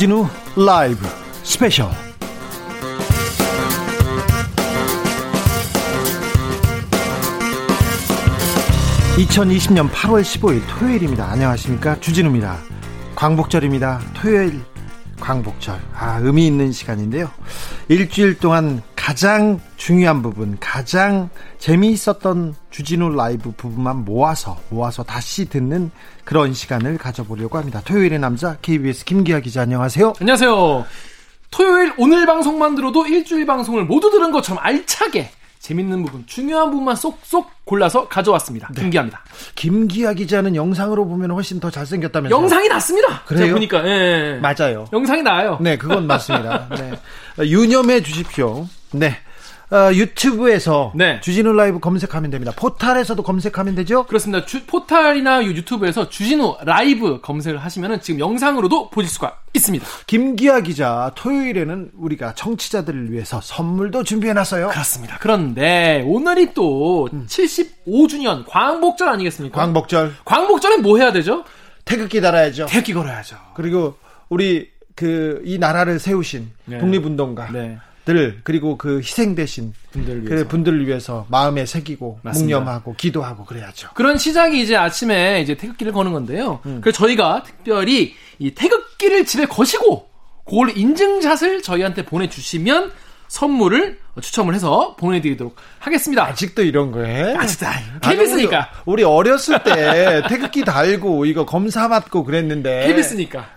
주진우 라이브 스페셜 2020년 8월 15일 토요일입니다. 안녕하십니까. 주진우입니다. 광복절입니다. 토요일 광복절. 아, 의미 있는 시간인데요. 일주일 동안 가장 중요한 부분, 가장 재미있었던 주진우 라이브 부분만 모아서, 모아서 다시 듣는 그런 시간을 가져보려고 합니다. 토요일의 남자, KBS 김기아 기자, 안녕하세요. 안녕하세요. 토요일 오늘 방송만 들어도 일주일 방송을 모두 들은 것처럼 알차게 재밌는 부분, 중요한 부분만 쏙쏙 골라서 가져왔습니다. 네. 김기아입니다. 김기아 기자는 영상으로 보면 훨씬 더 잘생겼다면서요? 영상이 낫습니다. 그래요? 제가 보니까 예, 예. 맞아요. 영상이 나아요. 네, 그건 맞습니다. 네. 유념해 주십시오. 네. 어, 유튜브에서 네. 주진우 라이브 검색하면 됩니다. 포탈에서도 검색하면 되죠? 그렇습니다. 주, 포탈이나 유튜브에서 주진우 라이브 검색을 하시면 지금 영상으로도 보실 수가 있습니다. 김기아 기자, 토요일에는 우리가 청취자들을 위해서 선물도 준비해놨어요. 그렇습니다. 그런데 오늘이 또 음. 75주년 광복절 아니겠습니까? 광복절. 광복절엔 뭐 해야 되죠? 태극기 달아야죠. 태극기 걸어야죠. 그리고 우리 그 이 나라를 세우신 네. 독립운동가. 네. 들 그리고 그 희생되신 위해서, 그 분들을 위해서 마음에 새기고 맞습니다. 묵념하고 기도하고 그래야죠. 그런 시작이 이제 아침에 이제 태극기를 거는 건데요. 음. 그래서 저희가 특별히 이 태극기를 집에 거시고 그걸 인증샷을 저희한테 보내주시면 선물을 추첨을 해서 보내드리도록 하겠습니다. 아직도 이런 거에? 아직도 KBS니까. 우리, 우리 어렸을 때 태극기 달고 이거 검사 받고 그랬는데. KBS니까.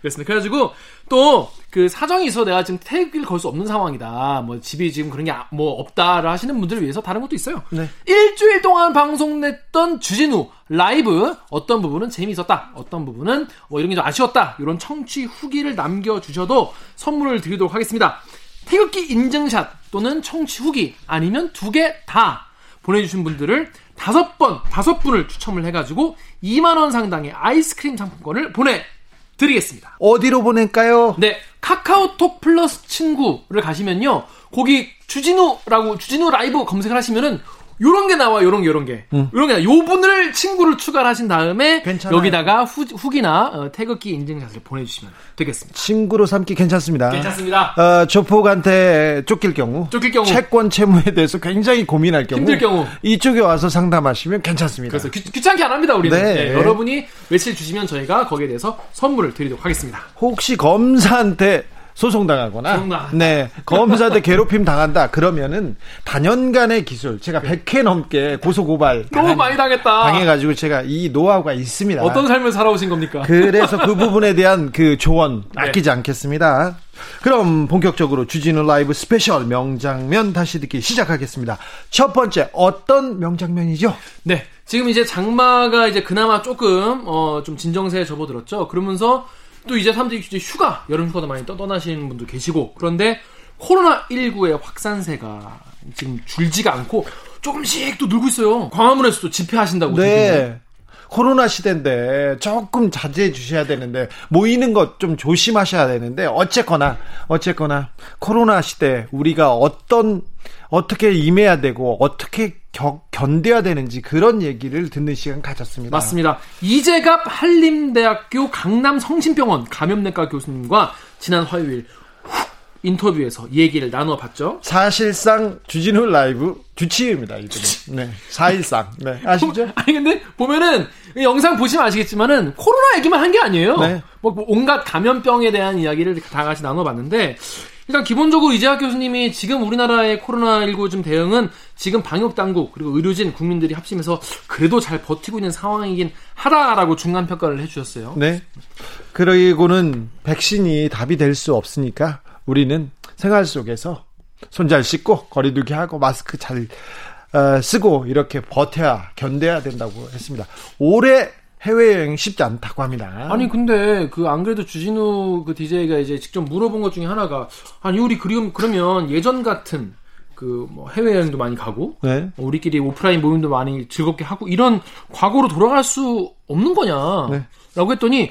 음. 그렇습니다. 그래가지고 또 그 사정이 있어 내가 지금 태극기를 걸 수 없는 상황이다. 뭐 집이 지금 그런 게 뭐 없다를 하시는 분들을 위해서 다른 것도 있어요. 네. 일주일 동안 방송냈던 주진우 라이브 어떤 부분은 재미있었다. 어떤 부분은 뭐 이런 게 좀 아쉬웠다. 이런 청취 후기를 남겨주셔도 선물을 드리도록 하겠습니다. 태극기 인증샷 또는 청취 후기 아니면 두 개 다 보내주신 분들을 다섯 번, 다섯 분을 추첨을 해가지고 2만원 상당의 아이스크림 상품권을 보내 드리겠습니다. 어디로 보낼까요? 네. 카카오톡 플러스 친구를 가시면요. 거기 주진우라고 주진우 라이브 검색을 하시면은 요런 게 나와, 요런 게, 요런 게. 음. 요런 게 나와. 요 분을 친구를 추가를 하신 다음에 괜찮아요. 여기다가 후, 후기나 어, 태극기 인증샷을 보내주시면 되겠습니다. 친구로 삼기 괜찮습니다. 괜찮습니다. 어, 조폭한테 쫓길 경우. 쫓길 경우. 채권 채무에 대해서 굉장히 고민할 경우. 힘들 경우. 이쪽에 와서 상담하시면 괜찮습니다. 그래서 귀, 귀찮게 안 합니다, 우리는. 네. 네, 여러분이 며칠 주시면 저희가 거기에 대해서 선물을 드리도록 하겠습니다. 혹시 검사한테 소송당하거나 소송당. 네 검사들 괴롭힘 당한다 그러면은 단연간의 기술 제가 100회 넘게 고소 고발 너무 많이 당했다 당해가지고 제가 이 노하우가 있습니다. 어떤 삶을 살아오신 겁니까? 그래서 그 부분에 대한 그 조언 네. 아끼지 네. 않겠습니다. 그럼 본격적으로 주진우 라이브 스페셜 명장면 다시 듣기 시작하겠습니다. 첫 번째 어떤 명장면이죠? 네, 지금 이제 장마가 이제 그나마 조금 어, 좀 진정세에 접어들었죠. 그러면서 또 이제 사람들이 이제 휴가, 여름 휴가도 많이 떠나시는 분도 계시고, 그런데 코로나19의 확산세가 지금 줄지가 않고 조금씩 또 늘고 있어요. 광화문에서도 집회하신다고. 네. 코로나 시대인데 조금 자제해 주셔야 되는데 모이는 것 좀 조심하셔야 되는데 어쨌거나 어쨌거나 코로나 시대 우리가 어떤 어떻게 임해야 되고 어떻게 겨, 견뎌야 되는지 그런 얘기를 듣는 시간 가졌습니다. 맞습니다. 이재갑 한림대학교 강남 성심병원 감염내과 교수님과 지난 화요일 인터뷰에서 얘기를 나눠봤죠. 사실상 주진우 라이브 주치의입니다. 이분은. 네. 사실상. 네. 아시죠? 아니 근데 보면은 영상 보시면 아시겠지만은 코로나 얘기만 한 게 아니에요. 네. 뭐 온갖 감염병에 대한 이야기를 다 같이 나눠봤는데 일단 기본적으로 이재학 교수님이 지금 우리나라의 코로나19 좀 대응은 지금 방역 당국 그리고 의료진 국민들이 합심해서 그래도 잘 버티고 있는 상황이긴 하다라고 중간 평가를 해주셨어요. 네. 그리고는 백신이 답이 될 수 없으니까 우리는 생활 속에서 손 잘 씻고 거리두기 하고 마스크 잘 어, 쓰고 이렇게 버텨야 견뎌야 된다고 했습니다. 올해 해외여행 쉽지 않다고 합니다. 아니 근데 그 안 그래도 주진우 그 DJ가 이제 직접 물어본 것 중에 하나가 아니 우리 그럼 그러면 예전 같은 그 뭐 해외여행도 많이 가고 네. 뭐 우리끼리 오프라인 모임도 많이 즐겁게 하고 이런 과거로 돌아갈 수 없는 거냐? 네. 라고 했더니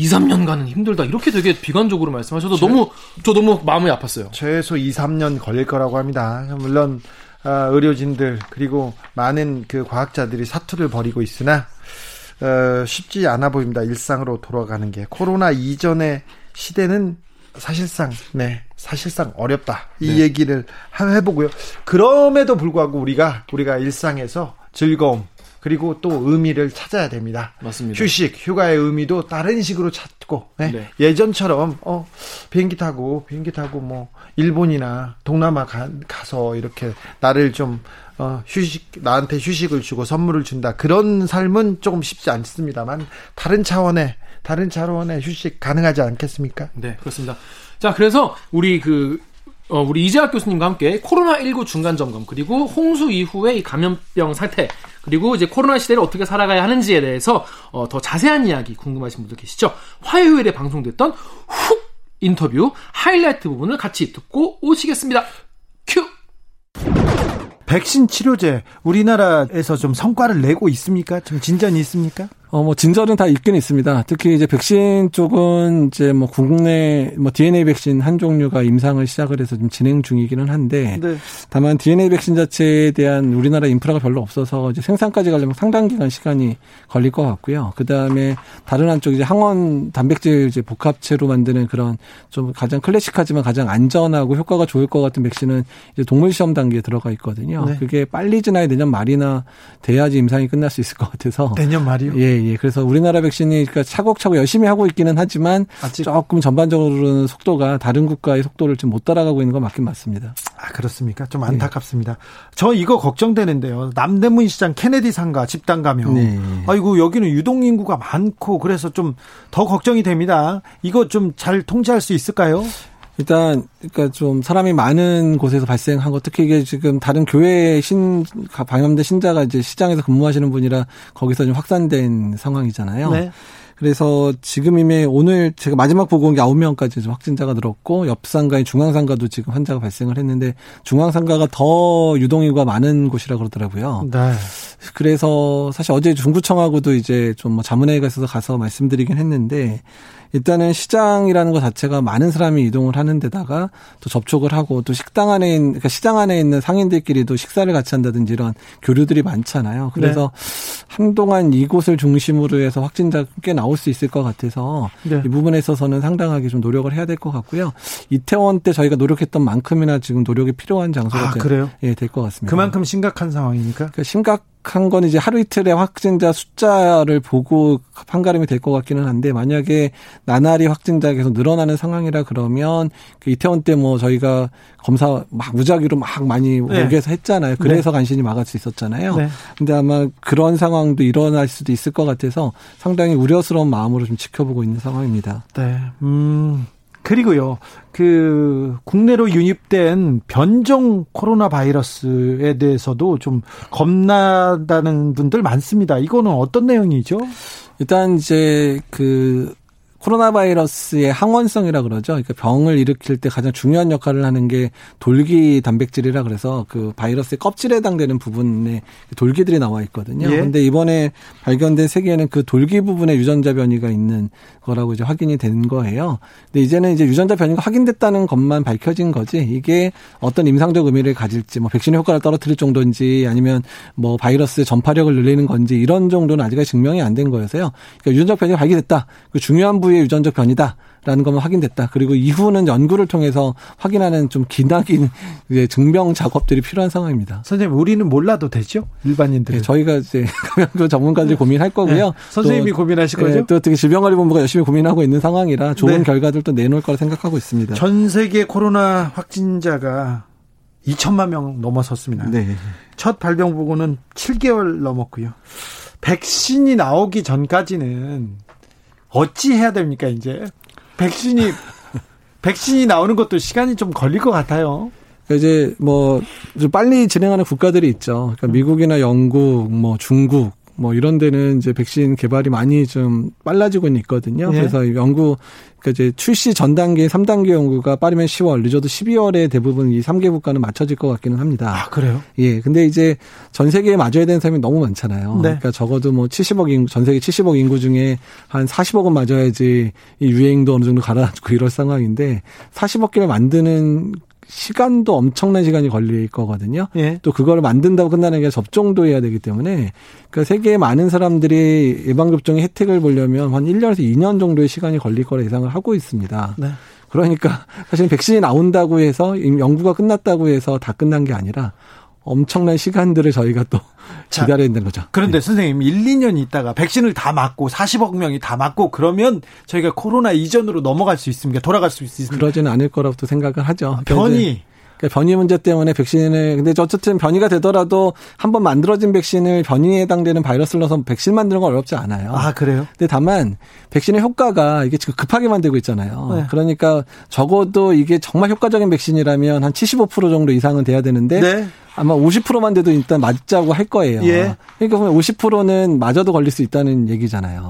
2, 3년간은 힘들다. 이렇게 되게 비관적으로 말씀하셔도 제, 너무 저 너무 마음이 아팠어요. 최소 2, 3년 걸릴 거라고 합니다. 물론 어, 의료진들 그리고 많은 그 과학자들이 사투를 벌이고 있으나 어, 쉽지 않아 보입니다. 일상으로 돌아가는 게 코로나 이전의 시대는 사실상 네 사실상 어렵다 이 네. 얘기를 해보고요. 그럼에도 불구하고 우리가 우리가 일상에서 즐거움 그리고 또 의미를 찾아야 됩니다. 맞습니다. 휴식, 휴가의 의미도 다른 식으로 찾고 네? 네. 예전처럼 어 비행기 타고 비행기 타고 뭐 일본이나 동남아 가, 서 이렇게 나를 좀 어, 휴식 나한테 휴식을 주고 선물을 준다 그런 삶은 조금 쉽지 않습니다만 다른 차원의 다른 차원의 휴식 가능하지 않겠습니까? 네 그렇습니다. 자 그래서 우리 그 어, 우리 이재학 교수님과 함께 코로나19 중간 점검 그리고 홍수 이후의 감염병 사태 그리고 이제 코로나 시대를 어떻게 살아가야 하는지에 대해서 어, 더 자세한 이야기 궁금하신 분들 계시죠? 화요일에 방송됐던 훅 인터뷰 하이라이트 부분을 같이 듣고 오시겠습니다. 큐! 백신 치료제 우리나라에서 좀 성과를 내고 있습니까? 좀 진전이 있습니까? 어, 뭐, 진전은 다 있긴 있습니다. 특히 이제 백신 쪽은 이제 뭐 국내 뭐 DNA 백신 한 종류가 임상을 시작을 해서 좀 진행 중이기는 한데 네. 다만 DNA 백신 자체에 대한 우리나라 인프라가 별로 없어서 이제 생산까지 가려면 상당 기간 시간이 걸릴 것 같고요. 그 다음에 다른 한쪽 이제 항원 단백질 이제 복합체로 만드는 그런 좀 가장 클래식하지만 가장 안전하고 효과가 좋을 것 같은 백신은 이제 동물 시험 단계에 들어가 있거든요. 네. 그게 빨리 지나야 내년 말이나 돼야지 임상이 끝날 수 있을 것 같아서 내년 말이요? 예, 예. 그래서 우리나라 백신이 그러니까 차곡차곡 열심히 하고 있기는 하지만 아직 조금 전반적으로는 속도가 다른 국가의 속도를 좀 못 따라가고 있는 건 맞긴 맞습니다. 아, 그렇습니까? 좀 안타깝습니다. 네. 저 이거 걱정되는데요. 남대문 시장 케네디 상가 집단 감염. 네. 아이고 여기는 유동 인구가 많고 그래서 좀 더 걱정이 됩니다. 이거 좀 잘 통제할 수 있을까요? 일단 그러니까 좀 사람이 많은 곳에서 발생한 것 특히 이게 지금 다른 교회 신 방염된 신자가 이제 시장에서 근무하시는 분이라 거기서 좀 확산된 상황이잖아요. 네. 그래서 지금 이미 오늘 제가 마지막 보고 온게 9명까지 확진자가 늘었고 옆 상가인 중앙 상가도 지금 환자가 발생을 했는데 중앙 상가가 더 유동 인구가 많은 곳이라 그러더라고요. 네. 그래서 사실 어제 중구청하고도 이제 좀 뭐 자문회의가 있어서 가서 말씀드리긴 했는데 일단은 시장이라는 것 자체가 많은 사람이 이동을 하는 데다가 또 접촉을 하고 또 식당 안에 있는 그러니까 시장 안에 있는 상인들끼리도 식사를 같이 한다든지 이런 교류들이 많잖아요. 그래서 네. 한동안 이곳을 중심으로 해서 확진자 꽤 나올 수 있을 것 같아서 네. 이 부분에 있어서는 상당하게 좀 노력을 해야 될 것 같고요. 이태원 때 저희가 노력했던 만큼이나 지금 노력이 필요한 장소가 아? 예, 될 것 같습니다. 그만큼 심각한 상황이니까. 그러니까 심각 한건 이제 하루 이틀의 확진자 숫자를 보고 판가름이 될 것 같기는 한데 만약에 나날이 확진자가 계속 늘어나는 상황이라 그러면 그 이태원 때 뭐 저희가 검사 막 무작위로 막 많이 네. 오게 해서 했잖아요. 그래서 네. 간신히 막을 수 있었잖아요. 네. 근데 아마 그런 상황도 일어날 수도 있을 것 같아서 상당히 우려스러운 마음으로 좀 지켜보고 있는 상황입니다. 네. 음. 그리고요, 그, 국내로 유입된 변종 코로나 바이러스에 대해서도 좀 겁나다는 분들 많습니다. 이거는 어떤 내용이죠? 일단 이제 그 코로나 바이러스의 항원성이라 그러죠. 그러니까 병을 일으킬 때 가장 중요한 역할을 하는 게 돌기 단백질이라 그래서 그 바이러스의 껍질에 해당되는 부분에 돌기들이 나와 있거든요. 그런데 예. 이번에 발견된 세계에는 그 돌기 부분에 유전자 변이가 있는 거라고 이제 확인이 된 거예요. 근데 이제는 이제 유전자 변이가 확인됐다는 것만 밝혀진 거지 이게 어떤 임상적 의미를 가질지 뭐 백신 효과를 떨어뜨릴 정도인지 아니면 뭐 바이러스의 전파력을 늘리는 건지 이런 정도는 아직까지 증명이 안 된 거여서요. 그러니까 유전자 변이가 발견됐다. 그 중요한 부 위의 유전적 변이다. 라는 것만 확인됐다. 그리고 이후는 연구를 통해서 확인하는 좀 기나긴 증명 작업들이 필요한 상황입니다. 선생님, 우리는 몰라도 되죠? 일반인들. 네, 저희가 이제 그 전문가들이 고민할 거고요. 네, 선생님이 또, 고민하실 거죠? 네, 또 어떻게 질병관리본부가 열심히 고민하고 있는 상황이라 좋은 네. 결과들도 내놓을 거라 생각하고 있습니다. 전 세계 코로나 확진자가 2천만 명 넘어섰습니다. 네. 첫 발병 보고는 7개월 넘었고요. 백신이 나오기 전까지는 어찌 해야 됩니까, 이제? 백신이, 백신이 나오는 것도 시간이 좀 걸릴 것 같아요. 그러니까 이제 뭐, 좀 빨리 진행하는 국가들이 있죠. 그러니까 미국이나 영국, 뭐 중국, 뭐 이런 데는 이제 백신 개발이 많이 좀 빨라지고 있거든요. 예. 그래서 연구 그러니까 이제 출시 전 단계 3단계 연구가 빠르면 10월, 늦어도 12월에 대부분 이 3개 국가는 맞춰질 것 같기는 합니다. 아, 그래요? 예. 근데 이제 전 세계에 맞아야 되는 사람이 너무 많잖아요. 네. 그러니까 적어도 뭐 70억 인구, 전 세계 70억 인구 중에 한 40억은 맞아야지 이 유행도 어느 정도 가라앉고 이럴 상황인데 40억 개를 만드는 시간도 엄청난 시간이 걸릴 거거든요. 예. 또 그걸 만든다고 끝나는 게 접종도 해야 되기 때문에 그러니까 세계의 많은 사람들이 예방접종의 혜택을 보려면 한 1년에서 2년 정도의 시간이 걸릴 거라 예상을 하고 있습니다. 네. 그러니까 사실 백신이 나온다고 해서 연구가 끝났다고 해서 다 끝난 게 아니라 엄청난 시간들을 저희가 또 자, 기다려야 되는 거죠. 그런데 네. 선생님 1, 2년 있다가 백신을 다 맞고 40억 명이 다 맞고 그러면 저희가 코로나 이전으로 넘어갈 수 있습니까? 돌아갈 수 있습니까? 그러지는 않을 거라고 또 생각을 하죠. 변이 그러니까 변이 문제 때문에 백신을 근데 어쨌든 변이가 되더라도 한번 만들어진 백신을 변이에 해당되는 바이러스를 넣어서 백신 만드는 건 어렵지 않아요. 아 그래요? 근데 다만 백신의 효과가 이게 지금 급하게 만들고 있잖아요. 네. 그러니까 적어도 이게 정말 효과적인 백신이라면 한 75% 정도 이상은 돼야 되는데 네. 아마 50%만 돼도 일단 맞자고 할 거예요. 예. 그러니까 보면 50%는 맞아도 걸릴 수 있다는 얘기잖아요.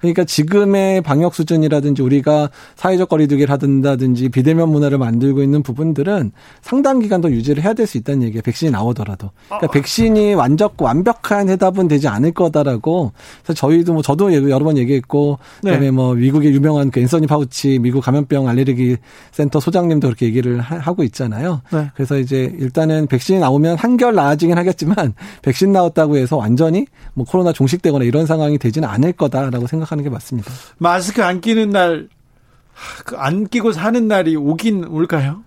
그러니까 지금의 방역 수준이라든지 우리가 사회적 거리두기를 하든다든지 비대면 문화를 만들고 있는 부분들은 상당 기간 더 유지를 해야 될 수 있다는 얘기예요. 백신이 나오더라도. 그러니까 어. 백신이 완전 완벽한 해답은 되지 않을 거다라고. 그래서 저희도 뭐 저도 여러 번 얘기했고 그다음에 네. 뭐 미국의 유명한 그 앤서니 파우치 미국 감염병 알레르기 센터 소장님도 그렇게 얘기를 하고 있잖아요. 네. 그래서 이제 일단은 백신이 나오면 한결 나아지긴 하겠지만 백신 나왔다고 해서 완전히 뭐 코로나 종식되거나 이런 상황이 되지는 않을 거다라고 생각. 생각하는 게 맞습니다. 마스크 안 끼는 날, 그안 끼고 사는 날이 오긴 올까요?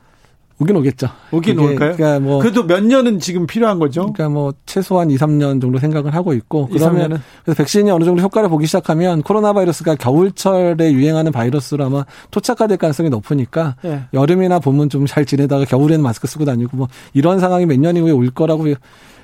오긴 오겠죠. 오긴 올까요? 그러니까 뭐 그래도 몇 년은 지금 필요한 거죠. 그러니까 뭐 최소한 2, 3년 정도 생각을 하고 있고 그러면 그래서 백신이 어느 정도 효과를 보기 시작하면 코로나 바이러스가 겨울철에 유행하는 바이러스로 아마 토착화될 가능성이 높으니까 네. 여름이나 봄은 좀 잘 지내다가 겨울에는 마스크 쓰고 다니고 뭐 이런 상황이 몇 년 이후에 올 거라고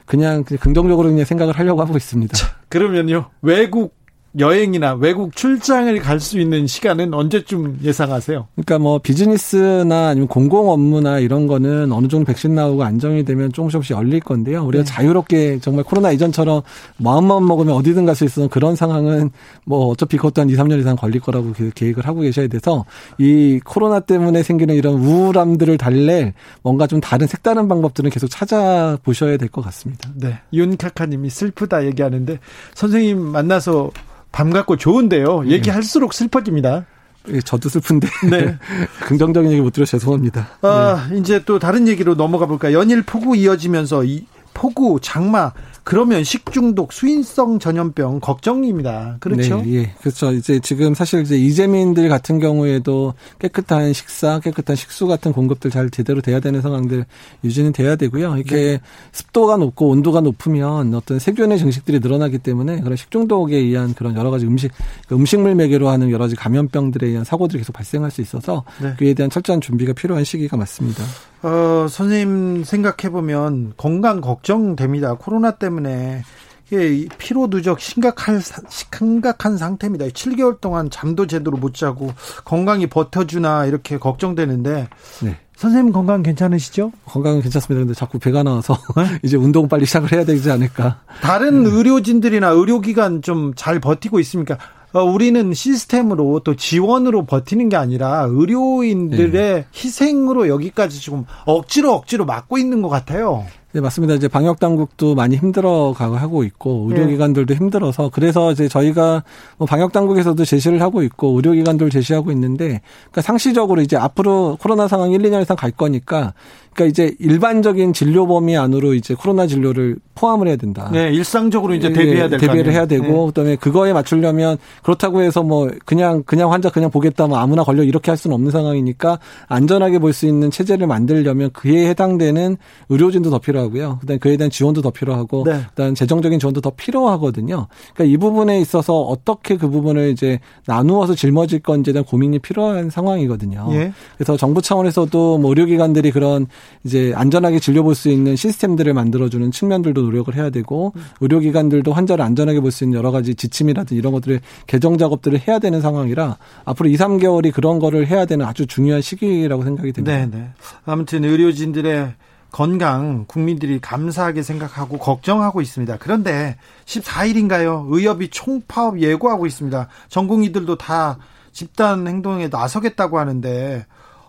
그냥 긍정적으로 그냥 생각을 하려고 하고 있습니다. 자, 그러면요. 외국 여행이나 외국 출장을 갈 수 있는 시간은 언제쯤 예상하세요? 그러니까 뭐 비즈니스나 아니면 공공 업무나 이런 거는 어느 정도 백신 나오고 안정이 되면 조금씩 조금씩 열릴 건데요. 우리가 네. 자유롭게 정말 코로나 이전처럼 마음만 먹으면 어디든 갈 수 있는 그런 상황은 뭐 어차피 그것도 한 2, 3년 이상 걸릴 거라고 계획을 하고 계셔야 돼서 이 코로나 때문에 생기는 이런 우울함들을 달랠 뭔가 좀 다른 색다른 방법들은 계속 찾아보셔야 될 것 같습니다. 네. 윤카카님이 슬프다 얘기하는데 선생님 만나서 반갑고 좋은데요. 네. 얘기할수록 슬퍼집니다. 예, 저도 슬픈데 네. 긍정적인 얘기 못 들어 죄송합니다. 아, 네. 이제 또 다른 얘기로 넘어가 볼까. 연일 폭우 이어지면서 이 폭우, 장마 그러면 식중독, 수인성 전염병 걱정입니다. 그렇죠? 네, 예. 그렇죠. 이제 지금 사실 이제 이재민들 같은 경우에도 깨끗한 식사, 깨끗한 식수 같은 공급들 잘 제대로 돼야 되는 상황들 유지는 돼야 되고요. 이렇게 네. 습도가 높고 온도가 높으면 어떤 세균의 증식들이 늘어나기 때문에 그런 식중독에 의한 그런 여러 가지 음식, 그 음식물 매개로 하는 여러 가지 감염병들에 의한 사고들이 계속 발생할 수 있어서 네. 그에 대한 철저한 준비가 필요한 시기가 맞습니다. 어, 선생님 생각해보면 건강 걱정됩니다. 코로나 때문에 예, 피로 누적 심각한 심각한 상태입니다. 7개월 동안 잠도 제대로 못 자고 건강이 버텨주나 이렇게 걱정되는데 네. 선생님 건강 괜찮으시죠? 건강은 괜찮습니다. 근데 자꾸 배가 나와서 네? 이제 운동 빨리 시작을 해야 되지 않을까. 다른 네. 의료진들이나 의료기관 좀 잘 버티고 있습니까? 어, 우리는 시스템으로 또 지원으로 버티는 게 아니라 의료인들의 네. 희생으로 여기까지 지금 억지로 억지로 막고 있는 것 같아요. 네, 맞습니다. 이제 방역 당국도 많이 힘들어 가고 있고 의료기관들도 네. 힘들어서 그래서 이제 저희가 뭐 방역 당국에서도 제시를 하고 있고 의료기관들 제시하고 있는데 그러니까 상시적으로 이제 앞으로 코로나 상황 1, 2년 이상 갈 거니까 그러니까 이제 일반적인 진료 범위 안으로 이제 코로나 진료를 포함을 해야 된다. 네, 일상적으로 이제 대비해야 될 대비를 해야 되고 네. 그다음에 그거에 맞추려면 그렇다고 해서 뭐 그냥 그냥 환자 그냥 보겠다 뭐 아무나 걸려 이렇게 할 수는 없는 상황이니까 안전하게 볼 수 있는 체제를 만들려면 그에 해당되는 의료진도 더 필요 하고요. 그다음에 그에 대한 지원도 더 필요하고 네. 그다음 재정적인 지원도 더 필요하거든요. 그러니까 이 부분에 있어서 어떻게 그 부분을 이제 나누어서 짊어질 건지에 대한 고민이 필요한 상황이거든요. 예. 그래서 정부 차원에서도 뭐 의료기관들이 그런 이제 안전하게 진료볼 수 있는 시스템들을 만들어주는 측면들도 노력을 해야 되고 의료기관들도 환자를 안전하게 볼 수 있는 여러 가지 지침이라든지 이런 것들을 개정 작업들을 해야 되는 상황이라 앞으로 2, 3개월이 그런 거를 해야 되는 아주 중요한 시기라고 생각이 됩니다. 네, 네. 아무튼 의료진들의 건강 국민들이 감사하게 생각하고 걱정하고 있습니다. 그런데 14일인가요? 의협이 총파업 예고하고 있습니다. 전공의들도 다 집단 행동에 나서겠다고 하는데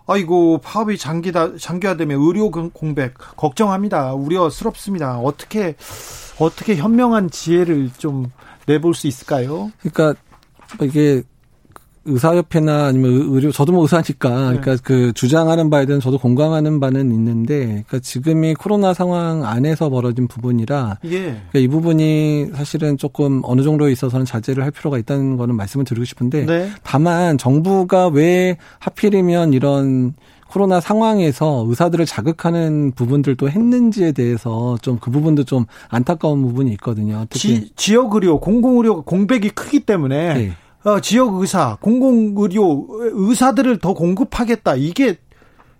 아이고 파업이 장기다 장기화되면 의료 공백 걱정합니다. 우려스럽습니다. 어떻게 어떻게 현명한 지혜를 좀 내볼 수 있을까요? 그러니까 이게 의사협회나 아니면 의료 저도 뭐 의사니까 네. 그러니까 그 주장하는 바에 대한 저도 공감하는 바는 있는데 그러니까 지금이 코로나 상황 안에서 벌어진 부분이라 예. 그러니까 이 부분이 사실은 조금 어느 정도에 있어서는 자제를 할 필요가 있다는 거는 말씀을 드리고 싶은데 네. 다만 정부가 왜 하필이면 이런 코로나 상황에서 의사들을 자극하는 부분들도 했는지에 대해서 좀 그 부분도 좀 안타까운 부분이 있거든요. 특히 지, 역 의료, 공공 의료가 공백이 크기 때문에 네. 어, 지역 의사, 공공 의료 의사들을 더 공급하겠다. 이게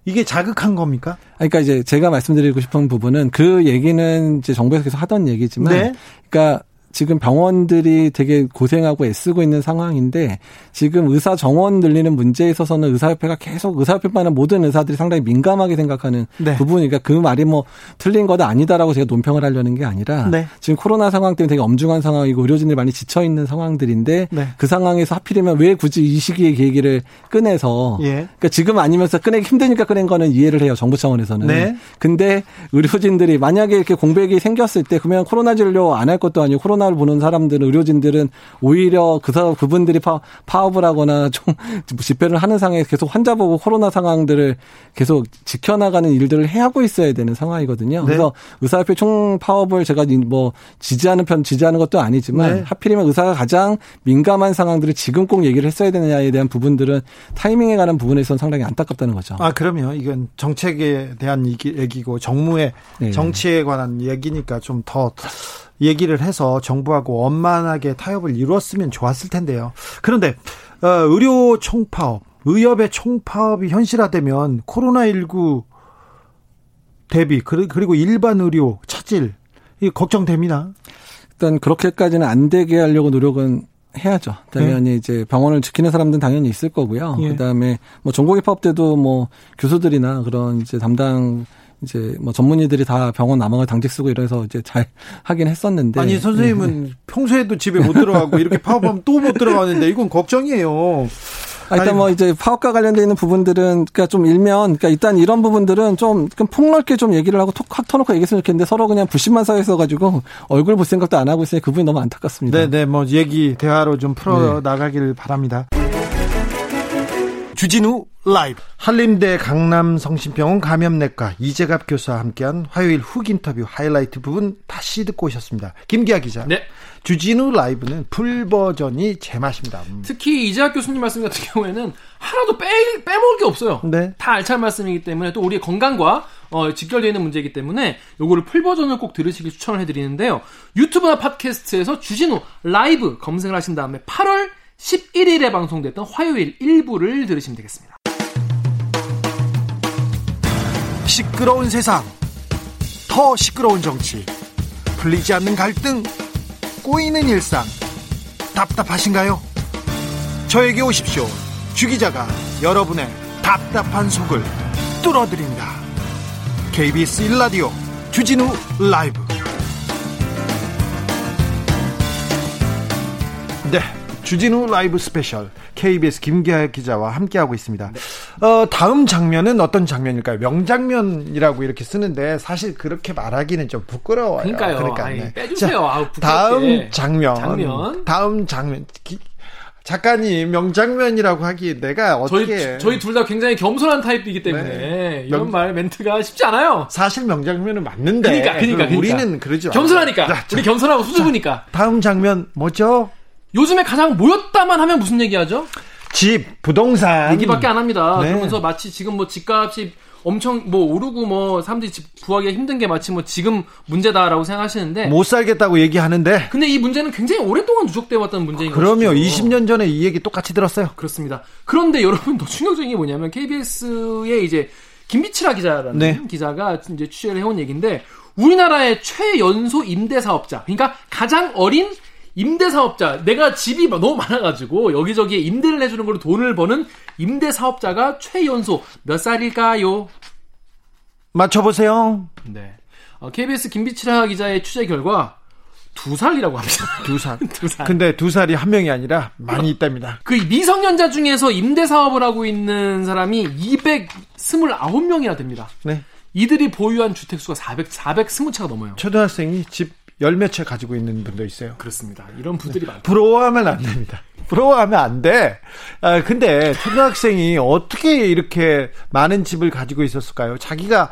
이게 자극한 겁니까? 그러니까 이제 제가 말씀드리고 싶은 부분은 그 얘기는 이제 정부에서 계속 하던 얘기지만, 네? 그러니까 지금 병원들이 되게 고생하고 애쓰고 있는 상황인데 지금 의사 정원 늘리는 문제에 있어서는 의사협회가 계속 의사협회만은 모든 의사들이 상당히 민감하게 생각하는 네. 부분이니까 그 말이 뭐 틀린 거다 아니다라고 제가 논평을 하려는 게 아니라 네. 지금 코로나 상황 때문에 되게 엄중한 상황이고 의료진들이 많이 지쳐 있는 상황들인데 네. 그 상황에서 하필이면 왜 굳이 이 시기에 계기를 꺼내서 예. 그러니까 지금 아니면서 꺼내기 힘드니까 꺼낸 거는 이해를 해요 정부 차원에서는 네. 근데 의료진들이 만약에 이렇게 공백이 생겼을 때 그러면 코로나 진료 안 할 것도 아니고 코로나 코로나를 보는 사람들은 의료진들은 오히려 그 사람 그분들이 파, 파업을 하거나 좀 집회를 하는 상황에 계속 환자 보고 코로나 상황들을 계속 지켜나가는 일들을 해 하고 있어야 되는 상황이거든요. 네. 그래서 의사협회 총 파업을 제가 뭐 지지하는 편 지지하는 것도 아니지만 네. 하필이면 의사가 가장 민감한 상황들을 지금 꼭 얘기를 했어야 되느냐에 대한 부분들은 타이밍에 관한 부분에서는 상당히 안타깝다는 거죠. 아 그러면 이건 정책에 대한 얘기 고 정무의 네. 정치에 관한 얘기니까 좀 더 얘기를 해서 정부하고 원만하게 타협을 이루었으면 좋았을 텐데요. 그런데 어, 의료 총파업, 의협의 총파업이 현실화되면 코로나19 대비 그리고 일반 의료 차질 이 걱정됩니다. 일단 그렇게까지는 안 되게 하려고 노력은 해야죠. 당연히 네. 이제 병원을 지키는 사람들은 당연히 있을 거고요. 예. 그다음에 뭐 전공의 파업 때도 뭐 교수들이나 그런 이제 담당 이제 뭐 전문의들이 다 병원 남항을 당직 쓰고 이래서 이제 잘 하긴 했었는데 아니 선생님은 네. 평소에도 집에 못 들어가고 이렇게 파업하면 또 못 들어가는데 이건 걱정이에요. 아, 일단 뭐 이제 파업과 관련돼 있는 부분들은 그러니까 좀 일면 그러니까 일단 이런 부분들은 좀 폭넓게 좀 얘기를 하고 톡 확 터놓고 얘기했으면 좋겠는데 서로 그냥 불신만 쌓여서 가지고 얼굴 볼 생각도 안 하고 있으니 그분이 너무 안타깝습니다. 네, 네, 뭐 얘기 대화로 좀 풀어 네. 나가기를 바랍니다. 주진우 라이브 한림대 강남성심병원 감염내과 이재갑 교수와 함께한 화요일 훅 인터뷰 하이라이트 부분 다시 듣고 오셨습니다. 김기화 기자. 네. 주진우 라이브는 full 버전이 제맛입니다. 음. 특히 이재갑 교수님 말씀 같은 경우에는 하나도 빼, 빼먹을 게 없어요. 네. 다 알찬 말씀이기 때문에 또 우리의 건강과 어, 직결되어 있는 문제이기 때문에 요거를 full 버전을 꼭 들으시길 추천을 해드리는데요. 유튜브나 팟캐스트에서 주진우 라이브 검색을 하신 다음에 8월 11일에 방송됐던 화요일 1부를 들으시면 되겠습니다. 시끄러운 세상, 더 시끄러운 정치, 풀리지 않는 갈등, 꼬이는 일상, 답답하신가요? 저에게 오십시오. 주 기자가 여러분의 답답한 속을 뚫어드립니다. KBS 1라디오 주진우 라이브. 주진우 라이브 스페셜 KBS 김기화 기자와 함께하고 있습니다. 네. 어, 다음 장면은 어떤 장면일까요? 명장면이라고 이렇게 쓰는데 사실 그렇게 말하기는 좀 부끄러워요. 그러니까요. 그러니까 아이, 네. 빼주세요. 자, 아우, 다음 장면. 장면. 다음 장면. 기, 작가님 명장면이라고 하기 내가 어떻게 저희 저희 둘 다 굉장히 겸손한 타입이기 때문에 네. 이런 명... 말 멘트가 쉽지 않아요. 사실 명장면은 맞는데 그러니까 그러니까, 그러니까. 우리는 그러죠. 겸손하니까 자, 우리 겸손하고 수줍으니까. 다음 장면 뭐죠? 요즘에 가장 모였다만 하면 무슨 얘기하죠? 집, 부동산 얘기밖에 안 합니다. 네. 그러면서 마치 지금 뭐 집값이 엄청 뭐 오르고 뭐 사람들이 집 구하기 힘든 게 마치 뭐 지금 문제다라고 생각하시는데 못 살겠다고 얘기하는데 근데 이 문제는 굉장히 오랫동안 누적돼 왔던 문제인 거죠. 그럼요. 20년 전에 이 얘기 똑같이 들었어요. 그렇습니다. 그런데 여러분 더 충격적인 게 뭐냐면 KBS의 이제 김비치라 기자라는 네. 기자가 이제 취재를 해온 얘기인데 우리나라의 최연소 임대 사업자 그러니까 가장 어린 임대 사업자, 내가 집이 너무 많아가지고 여기저기에 임대를 해주는 걸로 돈을 버는 임대 사업자가 최연소 몇 살일까요? 맞춰보세요. 네. 어, KBS 김비치라 기자의 취재 결과 두 살이라고 합니다. 두 살. 두 살. 근데 두 살이 한 명이 아니라 많이 있답니다. 그 미성년자 중에서 임대 사업을 하고 있는 사람이 229명이나 됩니다. 네. 이들이 보유한 주택수가 400, 420채가 넘어요. 초등학생이 집 열몇 채 가지고 있는 분도 있어요. 그렇습니다. 이런 분들이 많다. 부러워하면 안 됩니다. 부러워하면 안 돼. 아, 근데 초등학생이 어떻게 이렇게 많은 집을 가지고 있었을까요? 자기가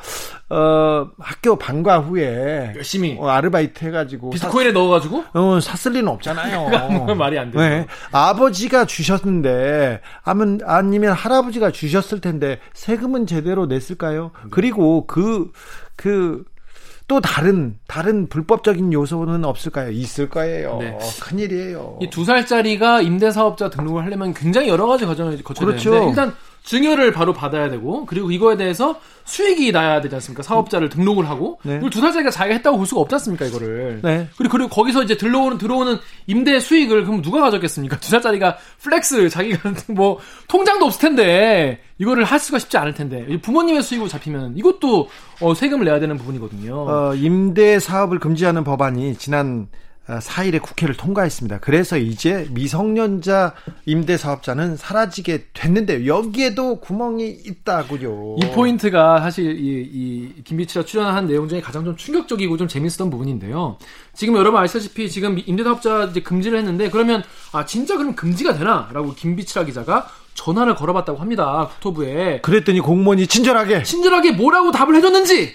어, 학교 방과 후에 열심히 어, 아르바이트 해가지고 비트코인에 사, 넣어가지고 어, 샀을 리는 없잖아요. 말이 안 돼. 네. 아버지가 주셨는데 아면 아니면 할아버지가 주셨을 텐데 세금은 제대로 냈을까요? 네. 그리고 그그 그, 또 다른 다른 불법적인 요소는 없을까요? 있을 거예요. 네. 큰일이에요. 이 두 살짜리가 임대사업자 등록을 하려면 굉장히 여러 가지 과정을 거쳐야 그렇죠. 되는데 일단 증여를 바로 받아야 되고 그리고 이거에 대해서 수익이 나야 되지 않습니까? 사업자를 등록을 하고 네. 이걸 두 살짜리가 자기가 했다고 볼 수가 없지 않습니까? 이거를 네. 그리고 그리고 거기서 이제 들어오는 들어오는 임대 수익을 그럼 누가 가졌겠습니까? 두 살짜리가 flex 자기가 뭐 통장도 없을 텐데 이거를 할 수가 쉽지 않을 텐데 부모님의 수익으로 잡히면 이것도 어, 세금을 내야 되는 부분이거든요. 어, 임대 사업을 금지하는 법안이 지난 4일에 국회를 통과했습니다. 그래서 이제 미성년자 임대 사업자는 사라지게 됐는데 여기에도 구멍이 있다고요. 이 포인트가 사실 이, 이 김빛이라가 출연한 내용 중에 가장 좀 충격적이고 좀 재밌었던 부분인데요. 지금 여러분 아시다시피 지금 임대 사업자 이제 금지를 했는데 그러면 아 진짜 그럼 금지가 되나?라고 김비치라 기자가 전화를 걸어봤다고 합니다. 국토부에. 그랬더니 공무원이 친절하게 친절하게 뭐라고 답을 해줬는지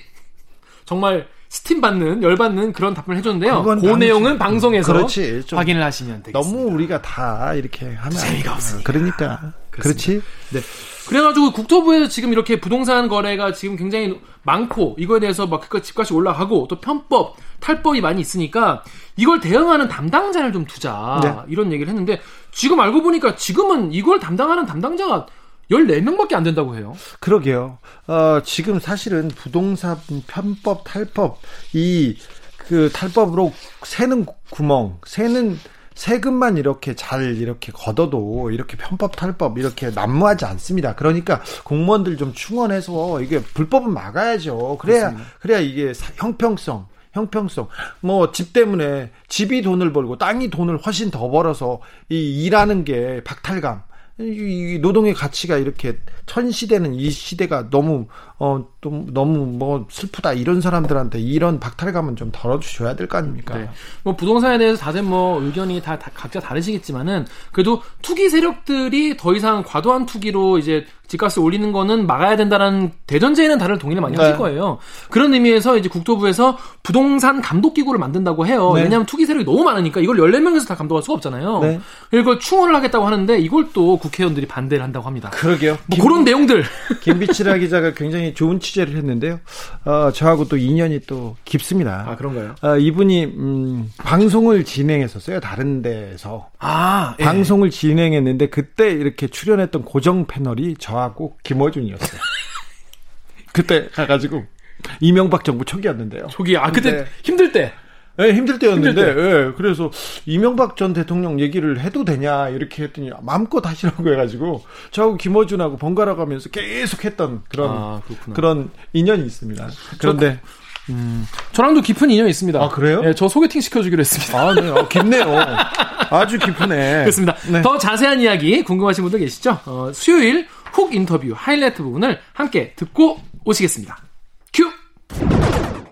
정말 스팀 받는 열받는 그런 답변을 해줬는데요. 그 내용은 방송에서 그렇지, 확인을 하시면 되겠습니다. 너무 우리가 다 이렇게 하면 재미가 없으니까. 그러니까 그렇지. 네. 그래가지고 국토부에서 지금 이렇게 부동산 거래가 지금 굉장히 많고 이거에 대해서 막 집값이 올라가고 또 편법 탈법이 많이 있으니까 이걸 대응하는 담당자를 좀 두자 네. 이런 얘기를 했는데 지금 알고 보니까 지금은 이걸 담당하는 담당자가 14명밖에 안 된다고 해요. 그러게요. 어, 지금 사실은 부동산 편법, 탈법, 이, 그 탈법으로 새는 구멍, 새는 세금만 이렇게 잘 이렇게 걷어도 이렇게 편법 탈법 이렇게 난무하지 않습니다. 그러니까 공무원들 좀 충원해서 이게 불법은 막아야죠. 그래야 그렇습니다. 그래야 이게 형평성 형평성. 뭐 집 때문에 집이 돈을 벌고 땅이 돈을 훨씬 더 벌어서 이 일하는 게 박탈감. 이 노동의 가치가 이렇게 천시되는 이 시대가 너무 어 좀 너무 뭐 슬프다 이런 사람들한테 이런 박탈감은 좀 덜어주셔야 될 거 아닙니까? 네. 뭐 부동산에 대해서 다들 뭐 의견이 다, 다 각자 다르시겠지만은 그래도 투기 세력들이 더 이상 과도한 투기로 이제 집값을 올리는 거는 막아야 된다는 대전제에는 다른 동의를 많이 네. 하실 거예요. 그런 의미에서 이제 국토부에서 부동산 감독 기구를 만든다고 해요. 네. 왜냐하면 투기 세력이 너무 많으니까 이걸 14명에서 다 감독할 수가 없잖아요. 네. 그리고 충원을 하겠다고 하는데 이걸 또 국회의원들이 반대를 한다고 합니다. 그러게요. 뭐 김, 그런 내용들. 김비치라 기자가 굉장히 좋은 취재를 했는데요. 어, 저하고 또 인연이 또 깊습니다. 아, 그런가요? 어, 이분이 음, 방송을 진행했었어요. 다른 데서. 아, 예. 방송을 진행했는데 그때 이렇게 출연했던 고정 패널이 저하고 김어준이었어요. 그때 가가지고 이명박 정부 초기였는데요. 초기 아 그때 힘들 때. 네, 힘들 때였는데, 힘들 때. 네, 그래서 이명박 전 대통령 얘기를 해도 되냐 이렇게 했더니 마음껏 하시라고 해가지고 저하고 김어준하고 번갈아 가면서 계속 했던 그런 아, 그런 인연이 있습니다. 그런데 음, 저랑도 깊은 인연이 있습니다. 아, 그래요? 네, 저 소개팅 시켜주기로 했습니다. 아, 네. 어, 깊네요. 아주 깊으네. 그렇습니다. 네. 더 자세한 이야기 궁금하신 분들 계시죠? 어, 수요일 훅 인터뷰 하이라이트 부분을 함께 듣고 오시겠습니다.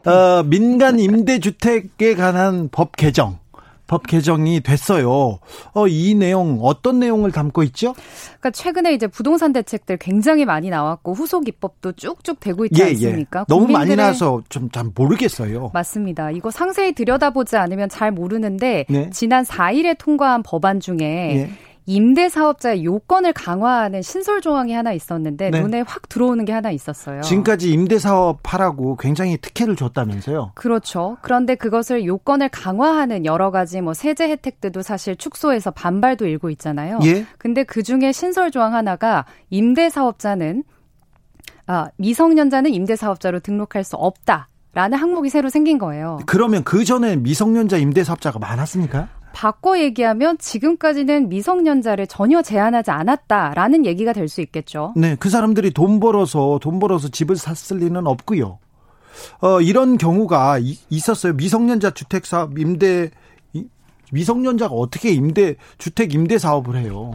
큐! 어, 민간 임대주택에 관한 법 개정. 법 개정이 됐어요. 어, 이 내용 어떤 내용을 담고 있죠? 그러니까 최근에 이제 부동산 대책들 굉장히 많이 나왔고 후속 입법도 쭉쭉 되고 있지 예, 예. 않습니까? 예. 너무 많이 나와서 좀 잘 모르겠어요. 맞습니다. 이거 상세히 들여다보지 않으면 잘 모르는데 네. 지난 4일에 통과한 법안 중에 예. 임대 사업자의 요건을 강화하는 신설 조항이 하나 있었는데 네. 눈에 확 들어오는 게 하나 있었어요. 지금까지 임대 사업 하라고 굉장히 특혜를 줬다면서요? 그렇죠. 그런데 그것을 요건을 강화하는 여러 가지 뭐 세제 혜택들도 사실 축소해서 반발도 일고 있잖아요. 예. 근데 그 중에 신설 조항 하나가 임대 사업자는 아, 미성년자는 임대 사업자로 등록할 수 없다. 라는 항목이 새로 생긴 거예요. 그러면 그 전에 미성년자 임대사업자가 많았습니까? 바꿔 얘기하면 지금까지는 미성년자를 전혀 제한하지 않았다라는 얘기가 될 수 있겠죠. 네, 그 사람들이 돈 벌어서 돈 벌어서 집을 샀을 리는 없고요. 어, 이런 경우가 이, 있었어요. 미성년자 주택 사업 임대 미성년자가 어떻게 임대 주택 임대 사업을 해요?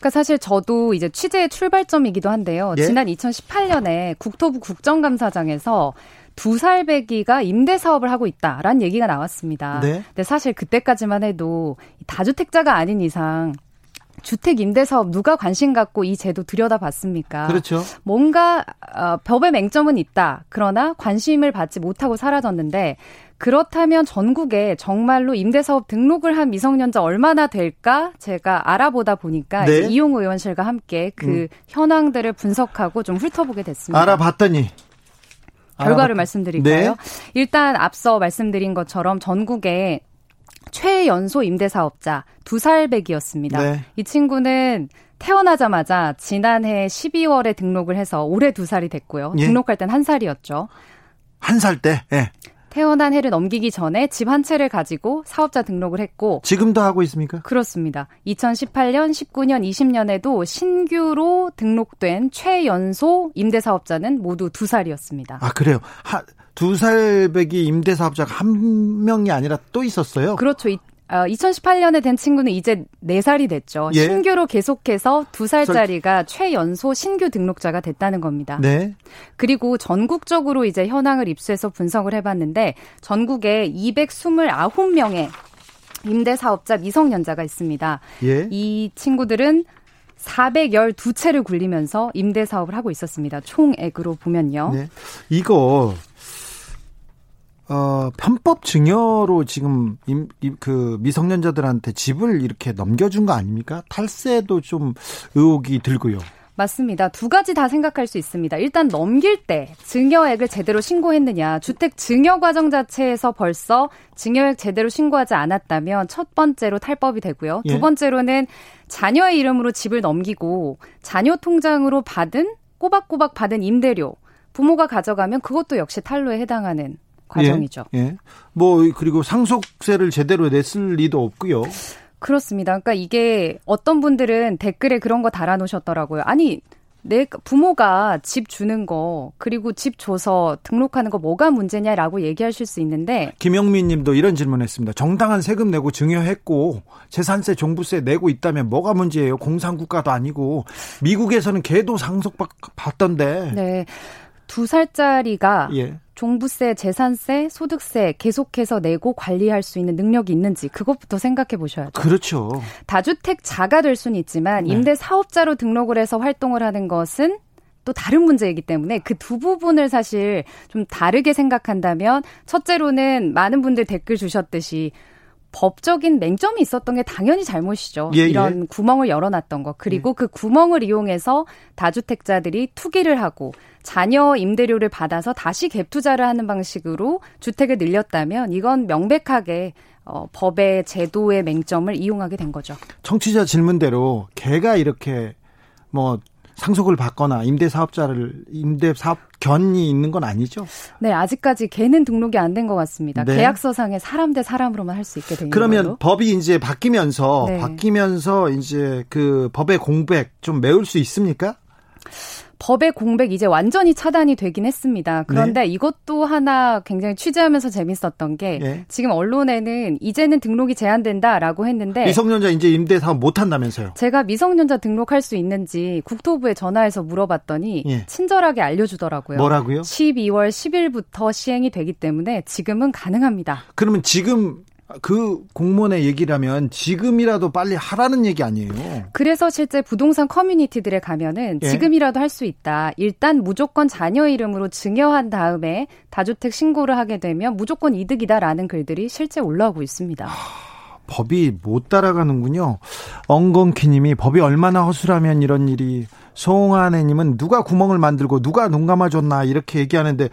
그러니까 사실 저도 이제 취재의 출발점이기도 한데요. 예? 지난 2018년에 국토부 국정감사장에서 두 살배기가 임대 사업을 하고 있다라는 얘기가 나왔습니다. 네. 근데 사실 그때까지만 해도 다주택자가 아닌 이상 주택 임대 사업 누가 관심 갖고 이 제도 들여다봤습니까? 그렇죠. 뭔가 어, 법의 맹점은 있다. 그러나 관심을 받지 못하고 사라졌는데 그렇다면 전국에 정말로 임대 사업 등록을 한 미성년자 얼마나 될까 제가 알아보다 보니까 네. 이용 의원실과 함께 그 음. 현황들을 분석하고 좀 훑어보게 됐습니다. 알아봤더니 결과를 알아봤... 말씀드릴까요? 네. 일단 앞서 말씀드린 것처럼 전국에 최연소 임대사업자 두 살배기였습니다. 네. 이 친구는 태어나자마자 지난해 12월에 등록을 해서 올해 두 살이 됐고요. 예. 등록할 땐 한 살이었죠. 한 살 때? 예. 태어난 해를 넘기기 전에 집 한 채를 가지고 사업자 등록을 했고 지금도 하고 있습니까? 그렇습니다. 2018년, 19년, 20년에도 신규로 등록된 최연소 임대사업자는 모두 두 살이었습니다. 아 그래요? 하, 두 살 배기 임대사업자가 한 명이 아니라 또 있었어요? 그렇죠. 어, 2018년에 된 친구는 이제 4살이 됐죠. 예. 신규로 계속해서 2살짜리가 최연소 신규 등록자가 됐다는 겁니다. 네. 그리고 전국적으로 이제 현황을 입수해서 분석을 해봤는데 전국에 229명의 임대사업자 미성년자가 있습니다. 예. 이 친구들은 412채를 굴리면서 임대 사업을 하고 있었습니다. 총액으로 보면요. 네. 이거 어, 편법 증여로 지금 임, 그 미성년자들한테 집을 이렇게 넘겨준 거 아닙니까? 탈세도 좀 의혹이 들고요. 맞습니다. 두 가지 다 생각할 수 있습니다. 일단 넘길 때 증여액을 제대로 신고했느냐. 주택 증여 과정 자체에서 벌써 증여액 제대로 신고하지 않았다면 첫 번째로 탈법이 되고요. 예. 두 번째로는 자녀의 이름으로 집을 넘기고 자녀 통장으로 받은 꼬박꼬박 받은 임대료 부모가 가져가면 그것도 역시 탈로에 해당하는 과정이죠. 예, 예. 뭐 그리고 상속세를 제대로 냈을 리도 없고요. 그렇습니다. 그러니까 이게 어떤 분들은 댓글에 그런 거 달아놓으셨더라고요. 아니 내 부모가 집 주는 거 그리고 집 줘서 등록하는 거 뭐가 문제냐라고 얘기하실 수 있는데 김영민 님도 이런 질문했습니다. 정당한 세금 내고 증여했고 재산세 종부세 내고 있다면 뭐가 문제예요? 공산국가도 아니고 미국에서는 개도 상속 받던데. 네. 두 살짜리가 예. 종부세, 재산세, 소득세 계속해서 내고 관리할 수 있는 능력이 있는지 그것부터 생각해 보셔야죠. 그렇죠. 다주택자가 될 수는 있지만 네. 임대 사업자로 등록을 해서 활동을 하는 것은 또 다른 문제이기 때문에 그 두 부분을 사실 좀 다르게 생각한다면 첫째로는 많은 분들 댓글 주셨듯이 법적인 맹점이 있었던 게 당연히 잘못이죠. 예, 예. 이런 예. 구멍을 열어놨던 거. 그리고 예. 그 구멍을 이용해서 다주택자들이 투기를 하고 자녀 임대료를 받아서 다시 갭 투자를 하는 방식으로 주택을 늘렸다면 이건 명백하게 어, 법의 제도의 맹점을 이용하게 된 거죠. 청취자 질문대로 개가 이렇게 뭐 상속을 받거나 임대 사업자를 임대 사업 견이 있는 건 아니죠? 네, 아직까지 개는 등록이 안 된 것 같습니다. 네. 계약서상에 사람 대 사람으로만 할 수 있게 된 그러면 걸로. 법이 이제 바뀌면서 네. 바뀌면서 이제 그 법의 공백 좀 메울 수 있습니까? 법의 공백 이제 완전히 차단이 되긴 했습니다. 그런데 네. 이것도 하나 굉장히 취재하면서 재밌었던 게 네. 지금 언론에는 이제는 등록이 제한된다라고 했는데 미성년자 이제 임대 사업 못 한다면서요. 제가 미성년자 등록할 수 있는지 국토부에 전화해서 물어봤더니 네. 친절하게 알려주더라고요. 뭐라고요? 12월 10일부터 시행이 되기 때문에 지금은 가능합니다. 그러면 지금 그 공무원의 얘기라면 지금이라도 빨리 하라는 얘기 아니에요. 그래서 실제 부동산 커뮤니티들에 가면은 예? 지금이라도 할 수 있다. 일단 무조건 자녀 이름으로 증여한 다음에 다주택 신고를 하게 되면 무조건 이득이다라는 글들이 실제 올라오고 있습니다. 하, 법이 못 따라가는군요. 엉겅키님이 법이 얼마나 허술하면 이런 일이 송하네님은 누가 구멍을 만들고 누가 눈 감아줬나 이렇게 얘기하는데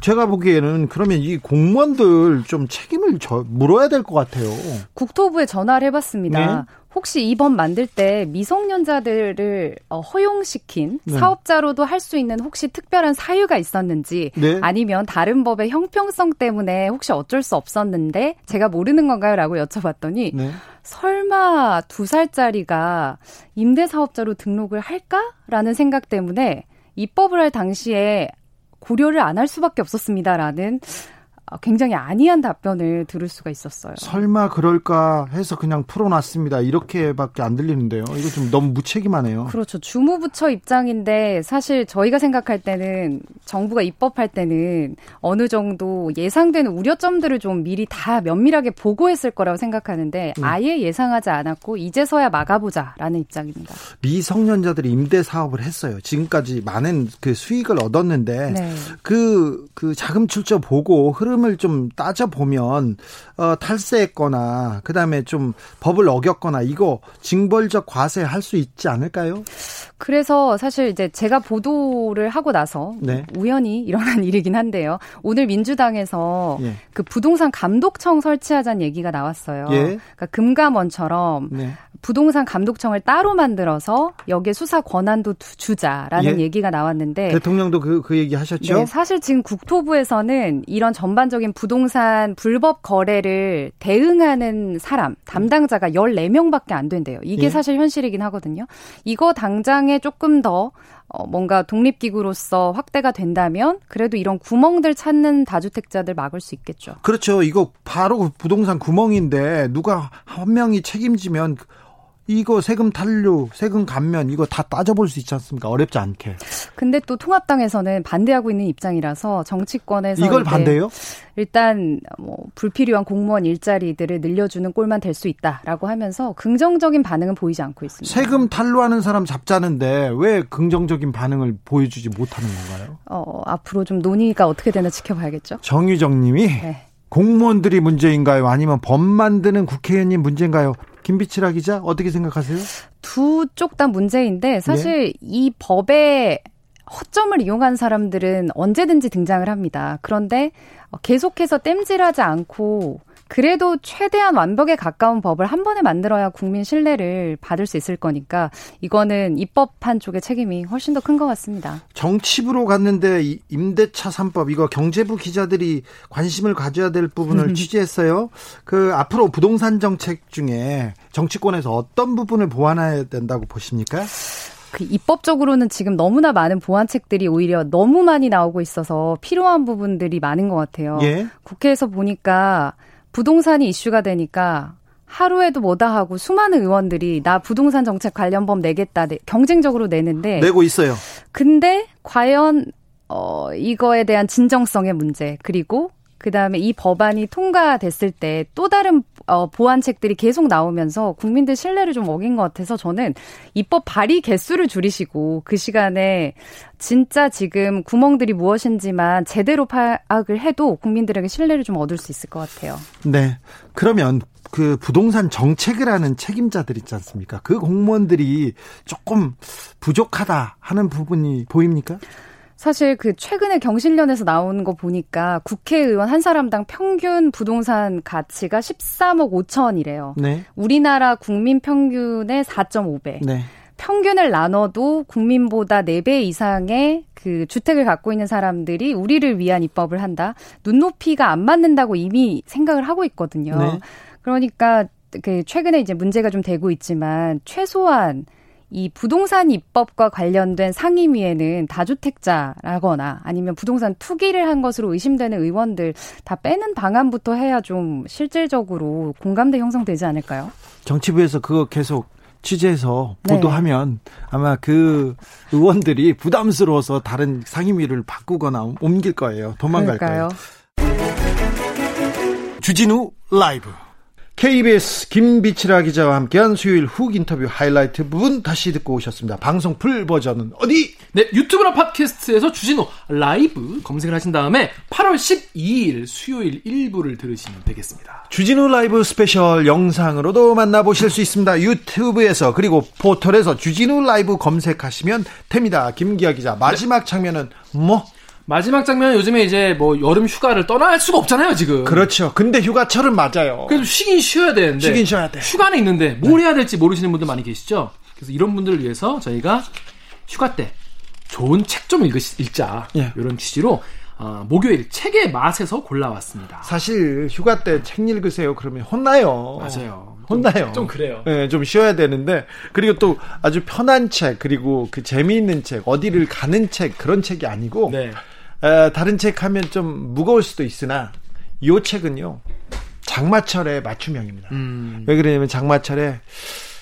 제가 보기에는 그러면 이 공무원들 좀 책임을 저, 물어야 될 것 같아요. 국토부에 전화를 해봤습니다. 네? 혹시 이번 만들 때 미성년자들을 어, 허용시킨 네. 사업자로도 할 수 있는 혹시 특별한 사유가 있었는지 네. 아니면 다른 법의 형평성 때문에 혹시 어쩔 수 없었는데 제가 모르는 건가요? 라고 여쭤봤더니 네. 설마 두 살짜리가 임대사업자로 등록을 할까 라는 생각 때문에 입법을 할 당시에 고려를 안 할 수밖에 없었습니다라는 굉장히 안이한 답변을 들을 수가 있었어요. 설마 그럴까 해서 그냥 풀어놨습니다. 이렇게밖에 안 들리는데요. 이거 좀 너무 무책임하네요. 그렇죠. 주무부처 입장인데 사실 저희가 생각할 때는 정부가 입법할 때는 어느 정도 예상되는 우려점들을 좀 미리 다 면밀하게 보고했을 거라고 생각하는데 음. 아예 예상하지 않았고 이제서야 막아보자라는 입장입니다. 미성년자들이 임대 사업을 했어요. 지금까지 많은 그 수익을 얻었는데 네. 그, 그 자금 출처 보고 흐름 을 좀 따져보면 어, 탈세했거나 그다음에 좀 법을 어겼거나 이거 징벌적 과세 할 수 있지 않을까요? 그래서 사실 이제 제가 보도를 하고 나서 네. 우연히 일어난 일이긴 한데요. 오늘 민주당에서 예. 그 부동산 감독청 설치하자는 얘기가 나왔어요. 예. 그러니까 금감원처럼 네. 부동산 감독청을 따로 만들어서 여기에 수사 권한도 주자라는 예. 얘기가 나왔는데 대통령도 그, 그 얘기 하셨죠? 네, 사실 지금 국토부에서는 이런 전반적인 부동산 불법 거래를 대응하는 사람, 담당자가 14명밖에 안 된대요. 이게 예. 사실 현실이긴 하거든요. 이거 당장에 조금 더 어, 뭔가 독립기구로서 확대가 된다면 그래도 이런 구멍들 찾는 다주택자들 막을 수 있겠죠. 그렇죠. 이거 바로 부동산 구멍인데 누가 한 명이 책임지면 이거 세금 탄류, 세금 감면 이거 다 따져볼 수 있지 않습니까? 어렵지 않게. 근데 또 통합당에서는 반대하고 있는 입장이라서 정치권에서 이걸 반대요? 일단 뭐 불필요한 공무원 일자리들을 늘려주는 꼴만 될 수 있다라고 하면서 긍정적인 반응은 보이지 않고 있습니다. 세금 탄루하는 사람 잡자는데 왜 긍정적인 반응을 보여주지 못하는 건가요? 어, 앞으로 좀 논의가 어떻게 되나 지켜봐야겠죠. 정유정님이 네. 공무원들이 문제인가요? 아니면 법 만드는 국회의원님 문제인가요? 김비치라 기자 어떻게 생각하세요? 두 쪽 다 문제인데 사실 네. 이 법의 허점을 이용한 사람들은 언제든지 등장을 합니다. 그런데 계속해서 땜질하지 않고 그래도 최대한 완벽에 가까운 법을 한 번에 만들어야 국민 신뢰를 받을 수 있을 거니까 이거는 입법한 쪽의 책임이 훨씬 더 큰 것 같습니다. 정치부로 갔는데 임대차 3법 이거 경제부 기자들이 관심을 가져야 될 부분을 취재했어요. 그 앞으로 부동산 정책 중에 정치권에서 어떤 부분을 보완해야 된다고 보십니까? 그 입법적으로는 지금 너무나 많은 보완책들이 오히려 너무 많이 나오고 있어서 필요한 부분들이 많은 것 같아요. 예? 국회에서 보니까 부동산이 이슈가 되니까 하루에도 뭐다 하고 수많은 의원들이 나 부동산 정책 관련 법 내겠다 경쟁적으로 내는데 내고 있어요. 근데 과연 어 이거에 대한 진정성의 문제 그리고 그다음에 이 법안이 통과됐을 때 또 다른 어, 보완책들이 계속 나오면서 국민들 신뢰를 좀 어긴 것 같아서 저는 입법 발의 개수를 줄이시고 그 시간에 진짜 지금 구멍들이 무엇인지만 제대로 파악을 해도 국민들에게 신뢰를 좀 얻을 수 있을 것 같아요. 네. 그러면 그 부동산 정책을 하는 책임자들 있지 않습니까? 그 공무원들이 조금 부족하다 하는 부분이 보입니까? 사실 그 최근에 경실련에서 나온 거 보니까 국회의원 한 사람당 평균 부동산 가치가 13억 5천이래요. 네. 우리나라 국민 평균의 4.5배. 네. 평균을 나눠도 국민보다 4배 이상의 그 주택을 갖고 있는 사람들이 우리를 위한 입법을 한다. 눈높이가 안 맞는다고 이미 생각을 하고 있거든요. 네. 그러니까 그 최근에 이제 문제가 좀 되고 있지만 최소한 이 부동산 입법과 관련된 상임위에는 다주택자라거나 아니면 부동산 투기를 한 것으로 의심되는 의원들 다 빼는 방안부터 해야 좀 실질적으로 공감대 형성되지 않을까요? 정치부에서 그거 계속 취재해서 네. 보도하면 네. 아마 그 의원들이 부담스러워서 다른 상임위를 바꾸거나 옮길 거예요. 도망갈 그럴까요? 거예요. 주진우 라이브 KBS 김빛이라 기자와 함께한 수요일 훅 인터뷰 하이라이트 부분 다시 듣고 오셨습니다. 방송 full 버전은 어디? 네, 유튜브나 팟캐스트에서 주진우 라이브 검색을 하신 다음에 8월 12일 수요일 1부를 들으시면 되겠습니다. 주진우 라이브 스페셜 영상으로도 만나보실 수 있습니다. 유튜브에서 그리고 포털에서 주진우 라이브 검색하시면 됩니다. 김기화 기자 마지막 장면은 뭐? 마지막 장면은 요즘에 이제 뭐 여름 휴가를 떠날 수가 없잖아요, 지금. 그렇죠. 근데 휴가철은 맞아요. 그래서 쉬긴 쉬어야 되는데. 쉬긴 쉬어야 돼. 휴가는 있는데 뭘 네. 해야 될지 모르시는 분들 많이 계시죠? 그래서 이런 분들을 위해서 저희가 휴가 때 좋은 책 좀 읽자. 예. 이런 취지로 어, 목요일 책의 맛에서 골라왔습니다. 사실 휴가 때 책 읽으세요. 그러면 혼나요. 맞아요. 혼나요. 좀, 좀, 그래요. 네, 좀 쉬어야 되는데 그리고 또 아주 편한 책 그리고 그 재미있는 책 어디를 가는 책 그런 책이 아니고 네. 에, 다른 책 하면 좀 무거울 수도 있으나 이 책은요 장마철의 맞춤형입니다. 음. 왜 그러냐면 장마철에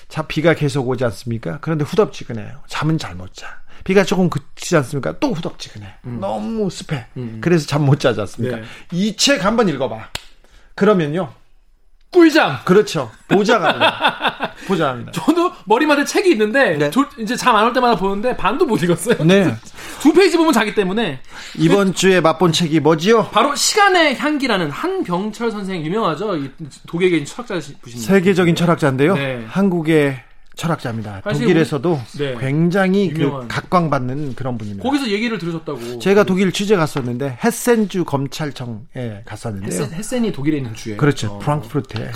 자 비가 계속 오지 않습니까? 그런데 후덥지근해요. 잠은 잘 못 자. 비가 조금 그치지 않습니까? 또 후덥지근해. 음. 너무 습해. 음. 그래서 잠 못 자지 않습니까? 네. 이책 한번 읽어봐. 그러면요. 꿀잠. 그렇죠. 보자갑니다. 보자합니다. 저도 머리맡에 책이 있는데 네. 조, 이제 잠 안 올 때마다 보는데 반도 못 읽었어요. 네. 두 페이지 보면 자기 때문에 이번 주에 맛본 책이 뭐지요? 바로 시간의 향기라는 한병철 선생 유명하죠. 독일에 계신 철학자 분이 세계적인 철학자인데요. 네. 한국의 철학자입니다. 독일에서도 네. 굉장히 그 각광받는 그런 분입니다. 거기서 얘기를 들으셨다고. 제가 독일 취재 갔었는데 헤센주 검찰청에 갔었는데요. 헤센, 헤센이 독일에 있는 주에. 그렇죠. 어. 프랑크푸르트에. 네.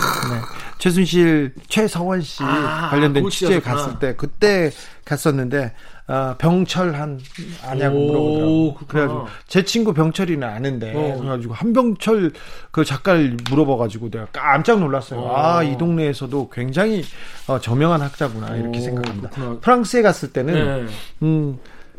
최순실, 최성원 씨 아, 관련된 취재 갔을 때 그때 갔었는데 어, 병철한 아냐고 물어보더라고. 그래가지고 제 친구 병철이는 아는데 어. 그래가지고 한병철 그 작가를 물어봐가지고 내가 깜짝 놀랐어요. 어. 아이 동네에서도 굉장히 어, 저명한 학자구나 이렇게 생각합니다. 그렇구나. 프랑스에 갔을 때는 네. 음.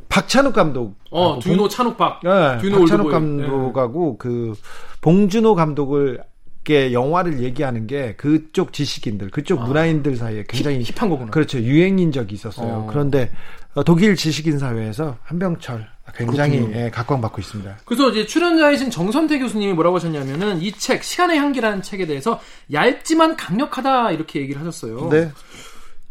박찬욱 감독. 어, 듀노 찬욱박. 네, 듀노 박찬욱 감독하고 네. 그 봉준호 감독을 게 영화를 얘기하는 게 그쪽 지식인들, 그쪽 아, 문화인들 사이에 굉장히 힙, 한 거구나. 그렇죠. 유행인 적이 있었어요. 어. 그런데 어, 독일 지식인 사회에서 한병철 굉장히 예, 각광받고 있습니다. 그래서 이제 출연자이신 정선태 교수님이 뭐라고 하셨냐면은 이 책 시간의 향기라는 책에 대해서 얇지만 강력하다 이렇게 얘기를 하셨어요. 네.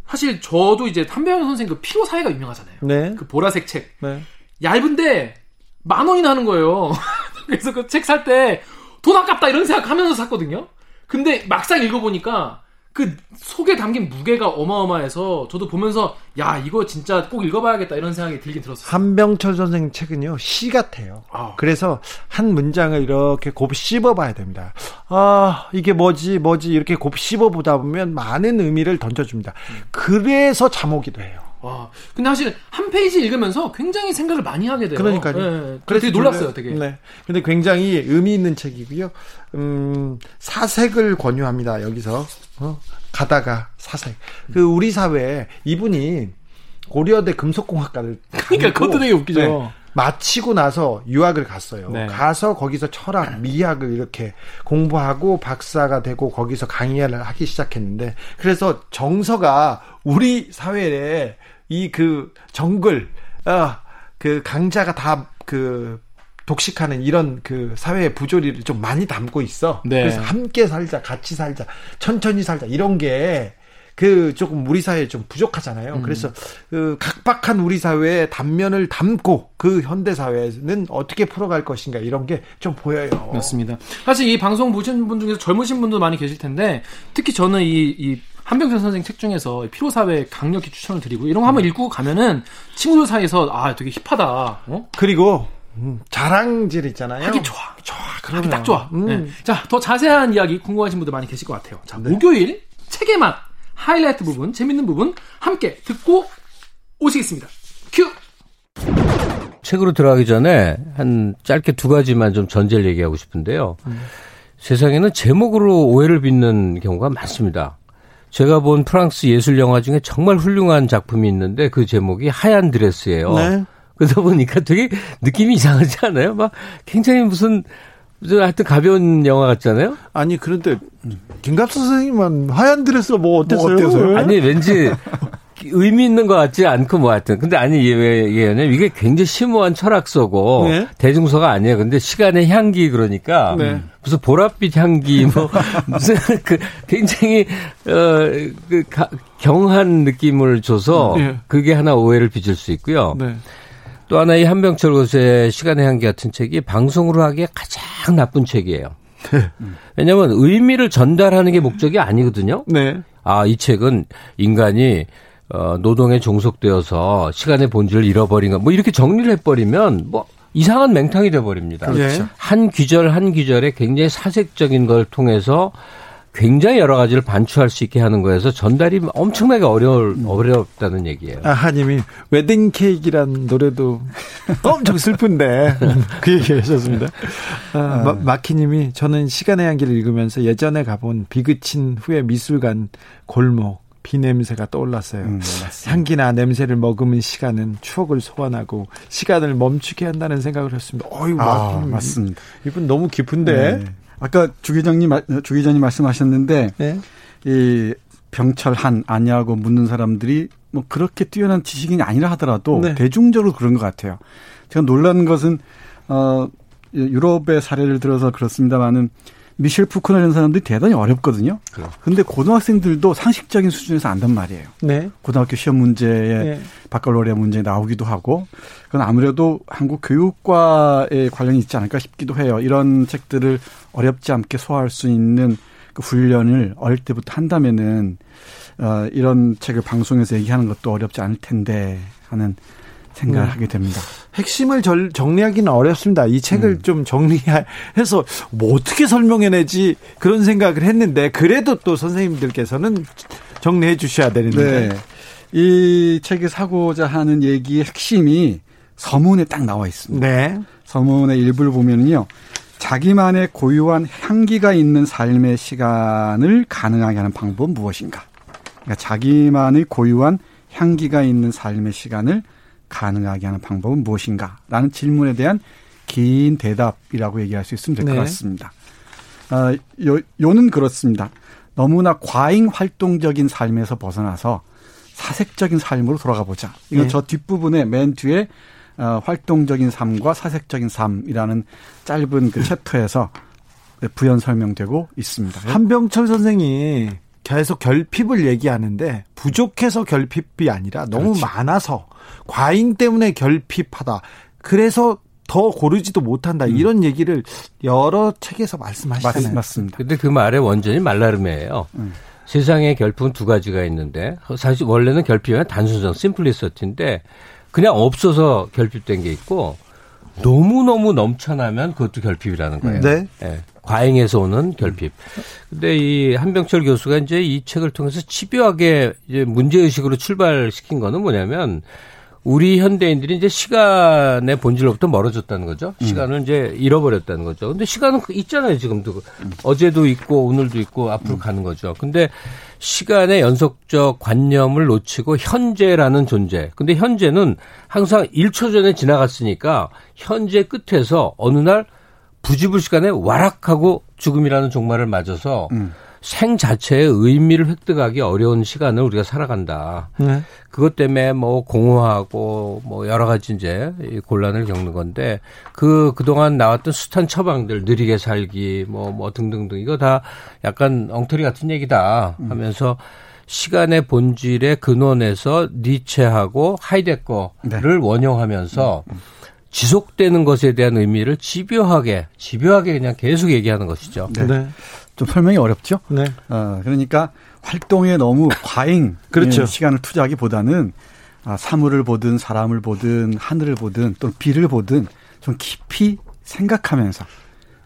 사실 저도 이제 한병철 선생 그 피로 사회가 유명하잖아요. 네. 그 보라색 책. 네. 얇은데 만 원이나 하는 거예요. 그래서 그 책 살 때 돈 아깝다 이런 생각하면서 샀거든요. 근데 막상 읽어보니까 그 속에 담긴 무게가 어마어마해서 저도 보면서 야 이거 진짜 꼭 읽어봐야겠다 이런 생각이 들긴 들었어요. 한병철 선생 책은요 시 같아요. 아. 그래서 한 문장을 이렇게 곱 씹어봐야 됩니다. 아 이게 뭐지 뭐지 이렇게 곱 씹어보다 보면 많은 의미를 던져줍니다. 음. 그래서 자목이도 해요. 와, 근데 사실 한 페이지 읽으면서 굉장히 생각을 많이 하게 돼요. 그러니까요. 네, 그래서 되게 놀랐어요, 되게. 네. 근데 굉장히 의미 있는 책이고요. 음, 사색을 권유합니다. 여기서 어? 가다가 사색. 그 우리 사회에 이분이 고려대 금속공학과를 그러니까 그것도 되게 웃기죠. 네. 마치고 나서 유학을 갔어요. 네. 가서 거기서 철학, 미학을 이렇게 공부하고 박사가 되고 거기서 강의를 하기 시작했는데 그래서 정서가 우리 사회에 이 그 정글 아, 그 강자가 다 그 독식하는 이런 그 사회의 부조리를 좀 많이 담고 있어. 네. 그래서 함께 살자, 같이 살자, 천천히 살자 이런 게그 조금 우리 사회에 좀 부족하잖아요. 음. 그래서 그 각박한 우리 사회의 단면을 담고 그 현대 사회는 어떻게 풀어갈 것인가 이런 게 좀 보여요. 맞습니다. 사실 이 방송 보시는 분 중에서 젊으신 분도 많이 계실 텐데 특히 저는 이, 이 한병철 선생 책 중에서 피로사회 강력히 추천을 드리고 이런 거 한번 음. 읽고 가면은 친구들 사이에서 아 되게 힙하다. 어? 그리고 음, 자랑질 있잖아요. 하기 좋아. 좋아. 하기 딱 좋아. 음. 네. 자, 더 자세한 이야기 궁금하신 분들 많이 계실 것 같아요. 자, 네. 목요일 책의 맛 하이라이트 부분, 재밌는 부분 함께 듣고 오시겠습니다. 큐! 책으로 들어가기 전에 한 짧게 두 가지만 좀 전제를 얘기하고 싶은데요. 음. 세상에는 제목으로 오해를 빚는 경우가 많습니다. 제가 본 프랑스 예술 영화 중에 정말 훌륭한 작품이 있는데 그 제목이 하얀 드레스예요. 네. 그러다 보니까 되게 느낌이 이상하지 않아요? 막 굉장히 무슨 하여튼 가벼운 영화 같잖아요. 아니 그런데 김갑수 선생님은 하얀 드레스가 뭐 어땠어요? 뭐 어때서요? 아니 왠지 의미 있는 것 같지 않고 뭐 하여튼 근데 아니 왜 얘기하냐면 이게 굉장히 심오한 철학서고 네. 대중서가 아니에요. 근데 시간의 향기 그러니까 네. 무슨 보랏빛 향기 뭐 무슨 그 굉장히 어그 경한 느낌을 줘서 네. 그게 하나 오해를 빚을 수 있고요. 네. 또 하나 이 한병철 교수의 시간의 향기 같은 책이 방송으로 하기에 가장 나쁜 책이에요. 네. 왜냐하면 의미를 전달하는 게 목적이 아니거든요. 네. 아, 이 책은 인간이 어, 노동에 종속되어서 시간의 본질을 잃어버린 것, 뭐 이렇게 정리를 해버리면 뭐 이상한 맹탕이 돼버립니다. 그렇죠. 한 귀절 한 귀절에 굉장히 사색적인 걸 통해서 굉장히 여러 가지를 반추할 수 있게 하는 거여서 전달이 엄청나게 어려울, 음. 어렵다는 얘기예요. 아, 하님이 웨딩 케이크란 노래도 엄청 슬픈데 그 얘기 하셨습니다. 아, 아. 마키님이 저는 시간의 향기를 읽으면서 예전에 가본 비그친 후에 미술관 골목 비 냄새가 떠올랐어요. 음, 네, 향기나 냄새를 머금은 시간은 추억을 소환하고 시간을 멈추게 한다는 생각을 했습니다. 어이, 아, 맞습니다. 이분 너무 깊은데. 네. 아까 주 기자님 주 기자님 말씀하셨는데 네. 이 병철한 아니하고 묻는 사람들이 뭐 그렇게 뛰어난 지식인이 아니라 하더라도 네. 대중적으로 그런 것 같아요. 제가 놀란 것은 어 유럽의 사례를 들어서 그렇습니다만은 미셸 푸코나 이런 사람들이 대단히 어렵거든요. 그런데 고등학생들도 상식적인 수준에서 안단 말이에요. 네. 고등학교 시험 문제에 네. 바칼로레아 문제에 나오기도 하고 그건 아무래도 한국 교육과에 관련이 있지 않을까 싶기도 해요. 이런 책들을 어렵지 않게 소화할 수 있는 그 훈련을 어릴 때부터 한다면은 어, 이런 책을 방송에서 얘기하는 것도 어렵지 않을 텐데 하는 생각을 음. 하게 됩니다. 핵심을 절, 정리하기는 어렵습니다. 이 책을 음. 좀 정리해서 뭐 어떻게 설명해내지 그런 생각을 했는데 그래도 또 선생님들께서는 정리해 주셔야 되는데 네. 이 책에 사고자 하는 얘기의 핵심이 서문에 딱 나와 있습니다. 네. 서문의 일부를 보면요. 자기만의 고유한 향기가 있는 삶의 시간을 가능하게 하는 방법은 무엇인가? 그러니까 자기만의 고유한 향기가 있는 삶의 시간을 가능하게 하는 방법은 무엇인가? 라는 질문에 대한 긴 대답이라고 얘기할 수 있으면 될것 네. 같습니다. 어, 요, 요는 그렇습니다. 너무나 과잉 활동적인 삶에서 벗어나서 사색적인 삶으로 돌아가 보자. 이건 네. 저 뒷부분에 맨 뒤에 어, 활동적인 삶과 사색적인 삶이라는 짧은 그 챕터에서 부연 설명되고 있습니다. 한병철 선생이 계속 결핍을 얘기하는데 부족해서 결핍이 아니라 너무 그렇지. 많아서 과잉 때문에 결핍하다. 그래서 더 고르지도 못한다. 음. 이런 얘기를 여러 책에서 말씀하시잖아요. 맞습니다. 근데 그 말의 원전이 말라름이에요. 음. 세상에 결핍은 두 가지가 있는데 사실 원래는 결핍은 단순성 심플리서티인데 그냥 없어서 결핍된 게 있고 너무너무 넘쳐나면 그것도 결핍이라는 거예요. 네. 네. 과잉에서 오는 결핍. 근데 이 한병철 교수가 이제 이 책을 통해서 집요하게 이제 문제의식으로 출발시킨 거는 뭐냐면 우리 현대인들이 이제 시간의 본질로부터 멀어졌다는 거죠. 음. 시간을 음. 이제 잃어버렸다는 거죠. 근데 시간은 있잖아요, 지금도. 음. 어제도 있고 오늘도 있고 앞으로 음. 가는 거죠. 근데 시간의 연속적 관념을 놓치고 현재라는 존재. 근데 현재는 항상 1초 전에 지나갔으니까 현재 끝에서 어느 날 부지불 시간에 와락하고 죽음이라는 종말을 맞아서 음. 생 자체의 의미를 획득하기 어려운 시간을 우리가 살아간다. 네. 그것 때문에 뭐 공허하고 뭐 여러 가지 이제 곤란을 겪는 건데 그 그동안 나왔던 숱한 처방들 느리게 살기 뭐뭐 뭐 등등등 이거 다 약간 엉터리 같은 얘기다 음. 하면서 시간의 본질의 근원에서 니체하고 하이데거를 네. 원용하면서 음. 지속되는 것에 대한 의미를 집요하게 집요하게 그냥 계속 얘기하는 것이죠. 네. 네. 좀 설명이 어렵죠. 네. 어, 그러니까 활동에 너무 과잉 그렇죠. 시간을 투자하기보다는 아, 사물을 보든 사람을 보든 하늘을 보든 또는 비를 보든 좀 깊이 생각하면서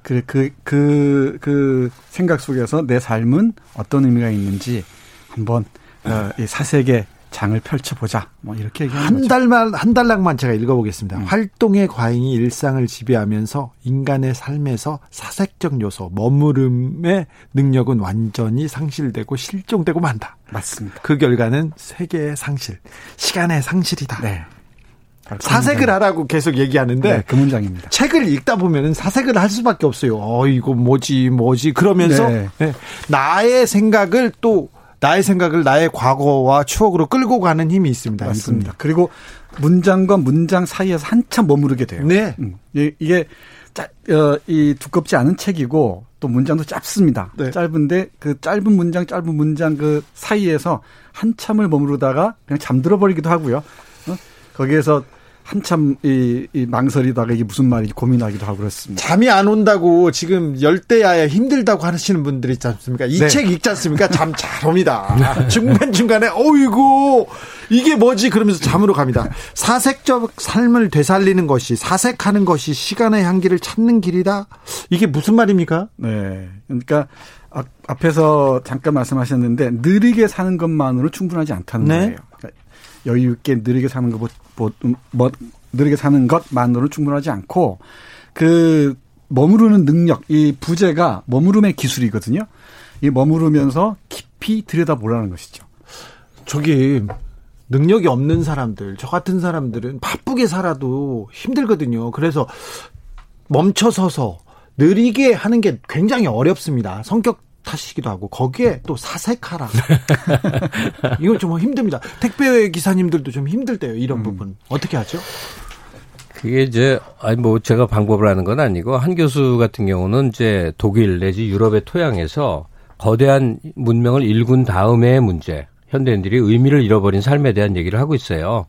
그, 그, 그, 그 생각 속에서 내 삶은 어떤 의미가 있는지 한번 어, 이 사색에 장을 펼쳐보자. 뭐 이렇게 얘기하는 한 거죠. 달만 한 달락만 제가 읽어보겠습니다. 음. 활동의 과잉이 일상을 지배하면서 인간의 삶에서 사색적 요소, 머무름의 능력은 완전히 상실되고 실종되고 만다. 맞습니다. 그 결과는 세계의 상실, 시간의 상실이다. 네. 사색을 하라고 계속 얘기하는데 네, 그 문장입니다. 책을 읽다 보면은 사색을 할 수밖에 없어요. 어 이거 뭐지 뭐지 그러면서 네. 네. 나의 생각을 또 나의 생각을 나의 과거와 추억으로 끌고 가는 힘이 있습니다. 맞습니다. 이분. 그리고 문장과 문장 사이에서 한참 머무르게 돼요. 네. 음. 이게 짜, 어, 이 두껍지 않은 책이고 또 문장도 짧습니다. 네. 짧은데 그 짧은 문장 짧은 문장 그 사이에서 한참을 머무르다가 그냥 잠들어 버리기도 하고요. 어? 거기에서 한참 이, 이 망설이다가 이게 무슨 말인지 고민하기도 하고 그렇습니다. 잠이 안 온다고 지금 열대야에 힘들다고 하시는 분들이 있지 않습니까? 이책 네. 읽지 않습니까? 잠 잘 옵니다. 중간중간에 어이구 이게 뭐지 그러면서 잠으로 갑니다. 사색적 삶을 되살리는 것이 사색하는 것이 시간의 향기를 찾는 길이다. 이게 무슨 말입니까? 네. 그러니까 앞에서 잠깐 말씀하셨는데 느리게 사는 것만으로 충분하지 않다는 네. 거예요. 그러니까 여유 있게 느리게 사는 것보 뭐, 뭐 느리게 사는 것만으로는 충분하지 않고 그 머무르는 능력, 이 부재가 머무름의 기술이거든요. 이 머무르면서 깊이 들여다보라는 것이죠. 저기 능력이 없는 사람들, 저 같은 사람들은 바쁘게 살아도 힘들거든요. 그래서 멈춰서서 느리게 하는 게 굉장히 어렵습니다. 성격 탓이기도 하고 거기에 또 사색하라. 이건 좀 힘듭니다. 택배 기사님들도 좀 힘들대요. 이런 음. 부분 어떻게 하죠? 그게 이제 아니 뭐 제가 방법을 하는 건 아니고 한 교수 같은 경우는 이제 독일 내지 유럽의 토양에서 거대한 문명을 일군 다음의 문제, 현대인들이 의미를 잃어버린 삶에 대한 얘기를 하고 있어요.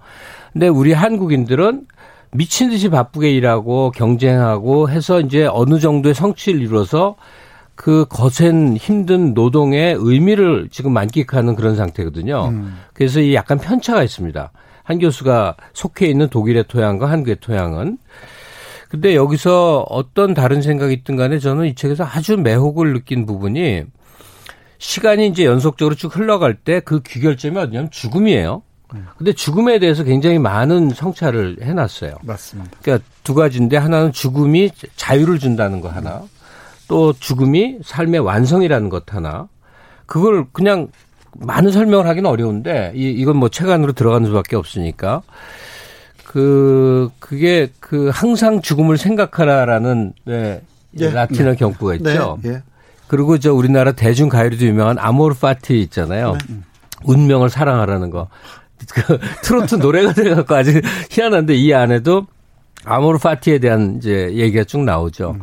근데 우리 한국인들은 미친 듯이 바쁘게 일하고 경쟁하고 해서 이제 어느 정도의 성취를 이루어서 그 거센 힘든 노동의 의미를 지금 만끽하는 그런 상태거든요. 음. 그래서 이 약간 편차가 있습니다. 한 교수가 속해 있는 독일의 토양과 한국의 토양은 근데 여기서 어떤 다른 생각이 있든 간에 저는 이 책에서 아주 매혹을 느낀 부분이 시간이 이제 연속적으로 쭉 흘러갈 때 그 귀결점이 어디냐면 죽음이에요. 근데 죽음에 대해서 굉장히 많은 성찰을 해놨어요. 맞습니다. 그러니까 두 가지인데 하나는 죽음이 자유를 준다는 거 하나, 또 죽음이 삶의 완성이라는 것 하나. 그걸 그냥 많은 설명을 하기는 어려운데 이 이건 뭐 책 안으로 들어가는 수밖에 없으니까 그 그게 그 항상 죽음을 생각하라라는 네, 예. 라틴어 네. 경구가 있죠. 네. 예. 그리고 저 우리나라 대중 가요로도 유명한 아모르 파티 있잖아요. 네. 운명을 사랑하라는 거. 그 트로트 노래가 돼갖고 아주 희한한데 이 안에도 아모르 파티에 대한 이제 얘기가 쭉 나오죠.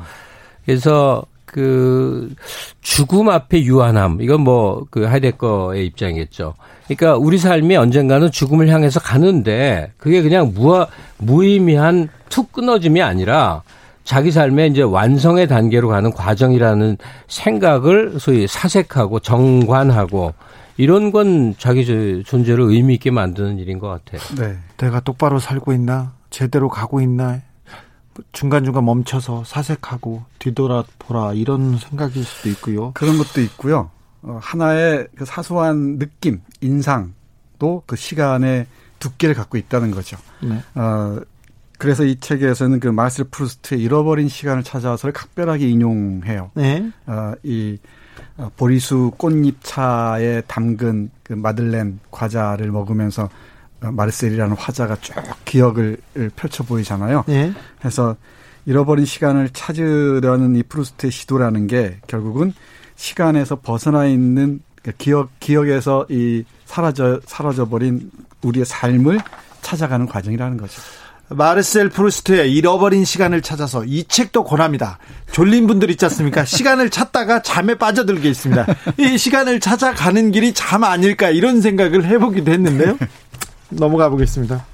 그래서 그 죽음 앞에 유한함 이건 뭐 그 하이데거의 입장이겠죠. 그러니까 우리 삶이 언젠가는 죽음을 향해서 가는데 그게 그냥 무하, 무의미한 툭 끊어짐이 아니라 자기 삶의 이제 완성의 단계로 가는 과정이라는 생각을 소위 사색하고 정관하고 이런 건 자기 존재를 의미 있게 만드는 일인 것 같아요. 네. 내가 똑바로 살고 있나? 제대로 가고 있나? 중간중간 멈춰서 사색하고 뒤돌아보라 이런 생각일 수도 있고요. 그런 것도 있고요. 어, 하나의 그 사소한 느낌, 인상도 그 시간의 두께를 갖고 있다는 거죠. 네. 어, 그래서 이 책에서는 그 마르셀 프루스트의 잃어버린 시간을 찾아서를 각별하게 인용해요. 네. 어, 이 어, 보리수 꽃잎 차에 담근 그 마들렌 과자를 먹으면서 어, 마르셀이라는 화자가 쭉 기억을 펼쳐 보이잖아요. 네. 그래서 잃어버린 시간을 찾으려는 이 프루스트의 시도라는 게 결국은 시간에서 벗어나 있는 그 기억 기억에서 이 사라져 사라져 버린 우리의 삶을 찾아가는 과정이라는 거죠. 마르셀 프루스트의 잃어버린 시간을 찾아서 이 책도 권합니다. 졸린 분들 있지 않습니까? 시간을 찾다가 잠에 빠져들게 있습니다. 이 시간을 찾아가는 길이 잠 아닐까 이런 생각을 해보기도 했는데요. 넘어가 보겠습니다.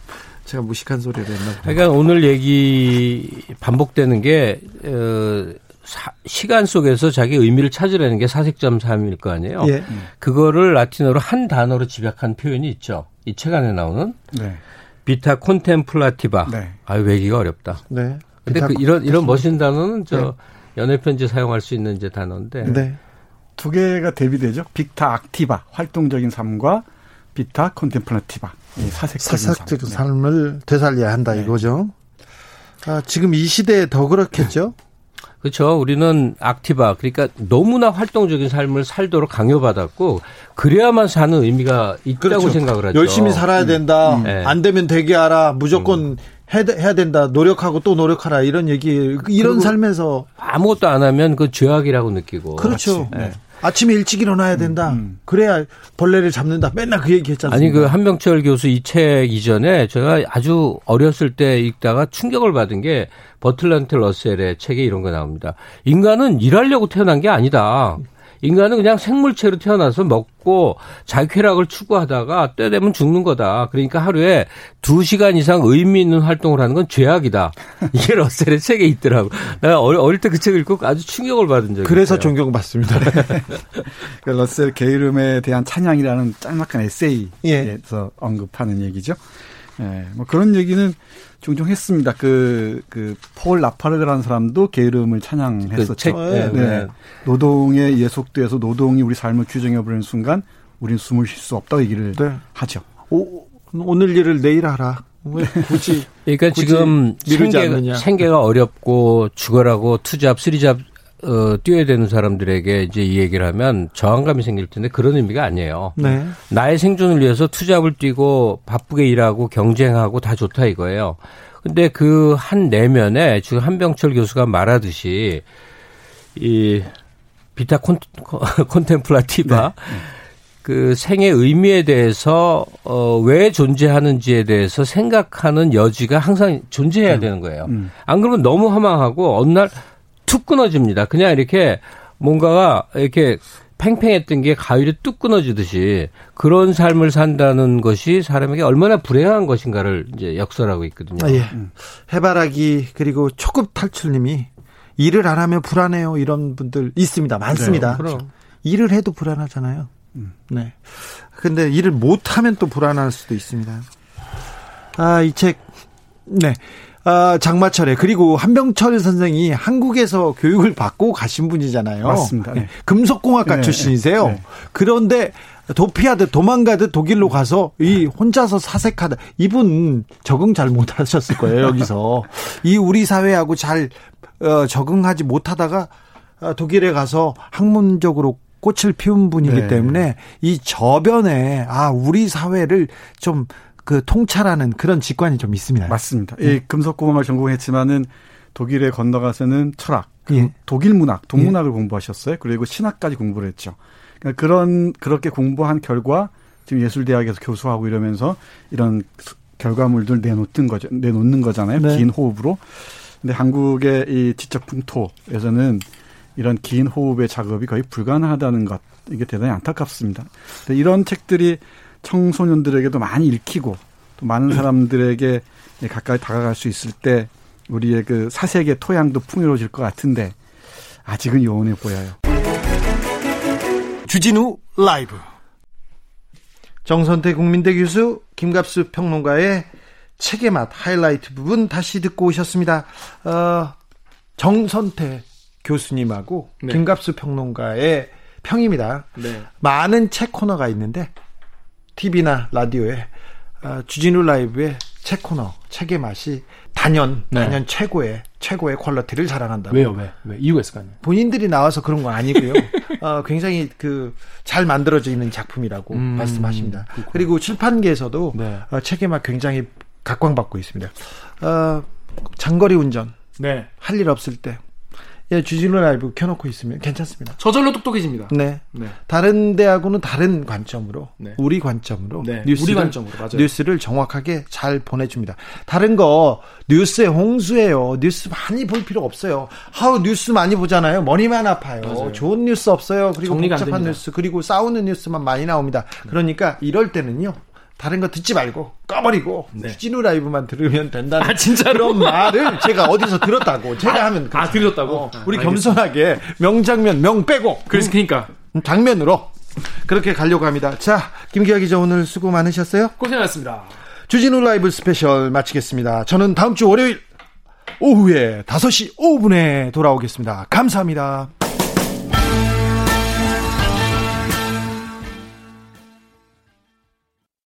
제가 무식한 소리를 했나 보다. 그러니까 오늘 얘기 반복되는 게 어, 사, 시간 속에서 자기 의미를 찾으려는 게 사색점 삶일 거 아니에요. 예. 그거를 라틴어로 한 단어로 집약한 표현이 있죠. 이 책 안에 나오는 네. 비타 콘템플라티바. 네. 아유 외기가 어렵다. 네. 근데 그 이런 이런 멋진 단어는 저 네. 연애 편지 사용할 수 있는 이제 단어인데. 네. 두 개가 대비되죠. 빅타 악티바 활동적인 삶과 비타 콘템플라티바 사색적인, 삶. 삶을 되살려야 한다 네. 이거죠. 아, 지금 이 시대에 더 그렇겠죠. 그렇죠. 우리는 악티바 그러니까 너무나 활동적인 삶을 살도록 강요받았고 그래야만 사는 의미가 있다고 그렇죠. 생각을 하죠. 열심히 살아야 된다. 음. 네. 안 되면 되게 하라. 무조건 음. 해야 된다. 노력하고 또 노력하라. 이런 얘기 이런 삶에서 아무것도 안 하면 그 죄악이라고 느끼고. 그렇죠. 네. 아침에 일찍 일어나야 된다. 음, 음. 그래야 벌레를 잡는다. 맨날 그 얘기 했잖아요. 아니, 그 한병철 교수 이 책 이전에 제가 아주 어렸을 때 읽다가 충격을 받은 게 버틀런트 러셀의 책에 이런 거 나옵니다. 인간은 일하려고 태어난 게 아니다. 인간은 그냥 생물체로 태어나서 먹 고 자기 쾌락을 추구하다가 때 되면 죽는 거다. 그러니까 하루에 2시간 이상 의미 있는 활동을 하는 건 죄악이다. 이게 러셀의 책에 있더라고. 내가 어릴 때 그 책을 읽고 아주 충격을 받은 적이 그래서 있어요. 존경받습니다. 그 러셀 게으름에 대한 찬양이라는 짤막한 에세이에서 예. 언급하는 얘기죠. 예, 뭐 그런 얘기는 종종 했습니다. 그, 그, 폴 라파르라는 사람도 게으름을 찬양했었죠. 그 책, 네, 네. 네. 노동에 예속돼서 노동이 우리 삶을 규정해버리는 순간 우리는 숨을 쉴 수 없다고 얘기를 네. 하죠. 오, 오늘 일을 내일 하라. 굳이. 그러니까 굳이 지금 생계가, 생계가 어렵고 죽어라고 투잡, 쓰리잡 어, 뛰어야 되는 사람들에게 이제 이 얘기를 하면 저항감이 생길 텐데 그런 의미가 아니에요. 네. 나의 생존을 위해서 투잡을 뛰고 바쁘게 일하고 경쟁하고 다 좋다 이거예요. 근데 그 한 내면에 지금 한병철 교수가 말하듯이 이 비타 콘, 콘템플라티바 네. 그 생의 의미에 대해서 어, 왜 존재하는지에 대해서 생각하는 여지가 항상 존재해야 음. 되는 거예요. 음. 안 그러면 너무 허망하고 어느 날 툭 끊어집니다. 그냥 이렇게 뭔가가 이렇게 팽팽했던 게 가위로 뚝 끊어지듯이 그런 삶을 산다는 것이 사람에게 얼마나 불행한 것인가를 이제 역설하고 있거든요. 아, 예. 음. 해바라기 그리고 초급 탈출님이 일을 안 하면 불안해요 이런 분들 있습니다. 많습니다. 네, 일을 해도 불안하잖아요. 음. 네. 근데 일을 못 하면 또 불안할 수도 있습니다. 아, 이 책, 네. 아, 장마철에 그리고 한병철 선생이 한국에서 교육을 받고 가신 분이잖아요. 맞습니다. 네. 금속공학과 네. 출신이세요. 네. 그런데 도피하듯 도망가듯 독일로 가서 이 혼자서 사색하다 이분 적응 잘 못하셨을 거예요 여기서 이 우리 사회하고 잘 어, 적응하지 못하다가 어, 독일에 가서 학문적으로 꽃을 피운 분이기 네. 때문에 이 저변에 아 우리 사회를 좀 그 통찰하는 그런 직관이 좀 있습니다. 맞습니다. 네. 이 금속공학을 전공했지만은 독일에 건너가서는 철학, 예. 독일 문학, 동문학을 예. 공부하셨어요. 그리고 신학까지 공부를 했죠. 그러니까 그런 그렇게 공부한 결과 지금 예술대학에서 교수하고 이러면서 이런 결과물들 내놓던 거죠. 내놓는 거잖아요. 네. 긴 호흡으로. 근데 한국의 이 지적 풍토에서는 이런 긴 호흡의 작업이 거의 불가능하다는 것 이게 대단히 안타깝습니다. 이런 책들이 청소년들에게도 많이 읽히고 또 많은 사람들에게 가까이 다가갈 수 있을 때 우리의 그 사색의 토양도 풍요로워질 것 같은데 아직은 요원해 보여요. 주진우 라이브 정선태 국민대 교수 김갑수 평론가의 책의 맛 하이라이트 부분 다시 듣고 오셨습니다. 어, 정선태 교수님하고 네. 김갑수 평론가의 평입니다. 네. 많은 책 코너가 있는데 TV나 라디오에 어, 주진우 라이브의 책 코너 책의 맛이 단연 네. 단연 최고의 최고의 퀄러티를 자랑한다. 왜요? 왜? 왜? 이유가 있을까요? 본인들이 나와서 그런 건 아니고요. 어, 굉장히 그 잘 만들어져 있는 작품이라고 음, 말씀하십니다. 그렇구나. 그리고 출판계에서도 네. 어, 책의 맛 굉장히 각광받고 있습니다. 어, 장거리 운전 네. 할 일 없을 때 예, 주진우 라이브 켜놓고 있으면 괜찮습니다. 저절로 똑똑해집니다. 네. 네. 다른 데하고는 다른 관점으로, 네. 우리 관점으로, 네. 뉴스를, 우리 관점으로, 맞아요. 뉴스를 정확하게 잘 보내줍니다. 다른 거, 뉴스의 홍수예요. 뉴스 많이 볼 필요 없어요. 하우 뉴스 많이 보잖아요. 머리만 아파요. 맞아요. 좋은 뉴스 없어요. 그리고 복잡한 뉴스, 그리고 싸우는 뉴스만 많이 나옵니다. 그러니까 이럴 때는요. 다른 거 듣지 말고 꺼버리고 네. 진우 라이브만 들으면 된다는 아, 진짜로? 그런 말을 제가 어디서 들었다고 제가 아, 하면 아 들었다고 어, 우리 겸손하게 명장면 명 빼고 그래서 그러니까 장면으로 그렇게 가려고 합니다. 자 김기아 기자 오늘 수고 많으셨어요. 고생하셨습니다. 주진우 라이브 스페셜 마치겠습니다. 저는 다음 주 월요일 오후에 5시 5분에 돌아오겠습니다. 감사합니다.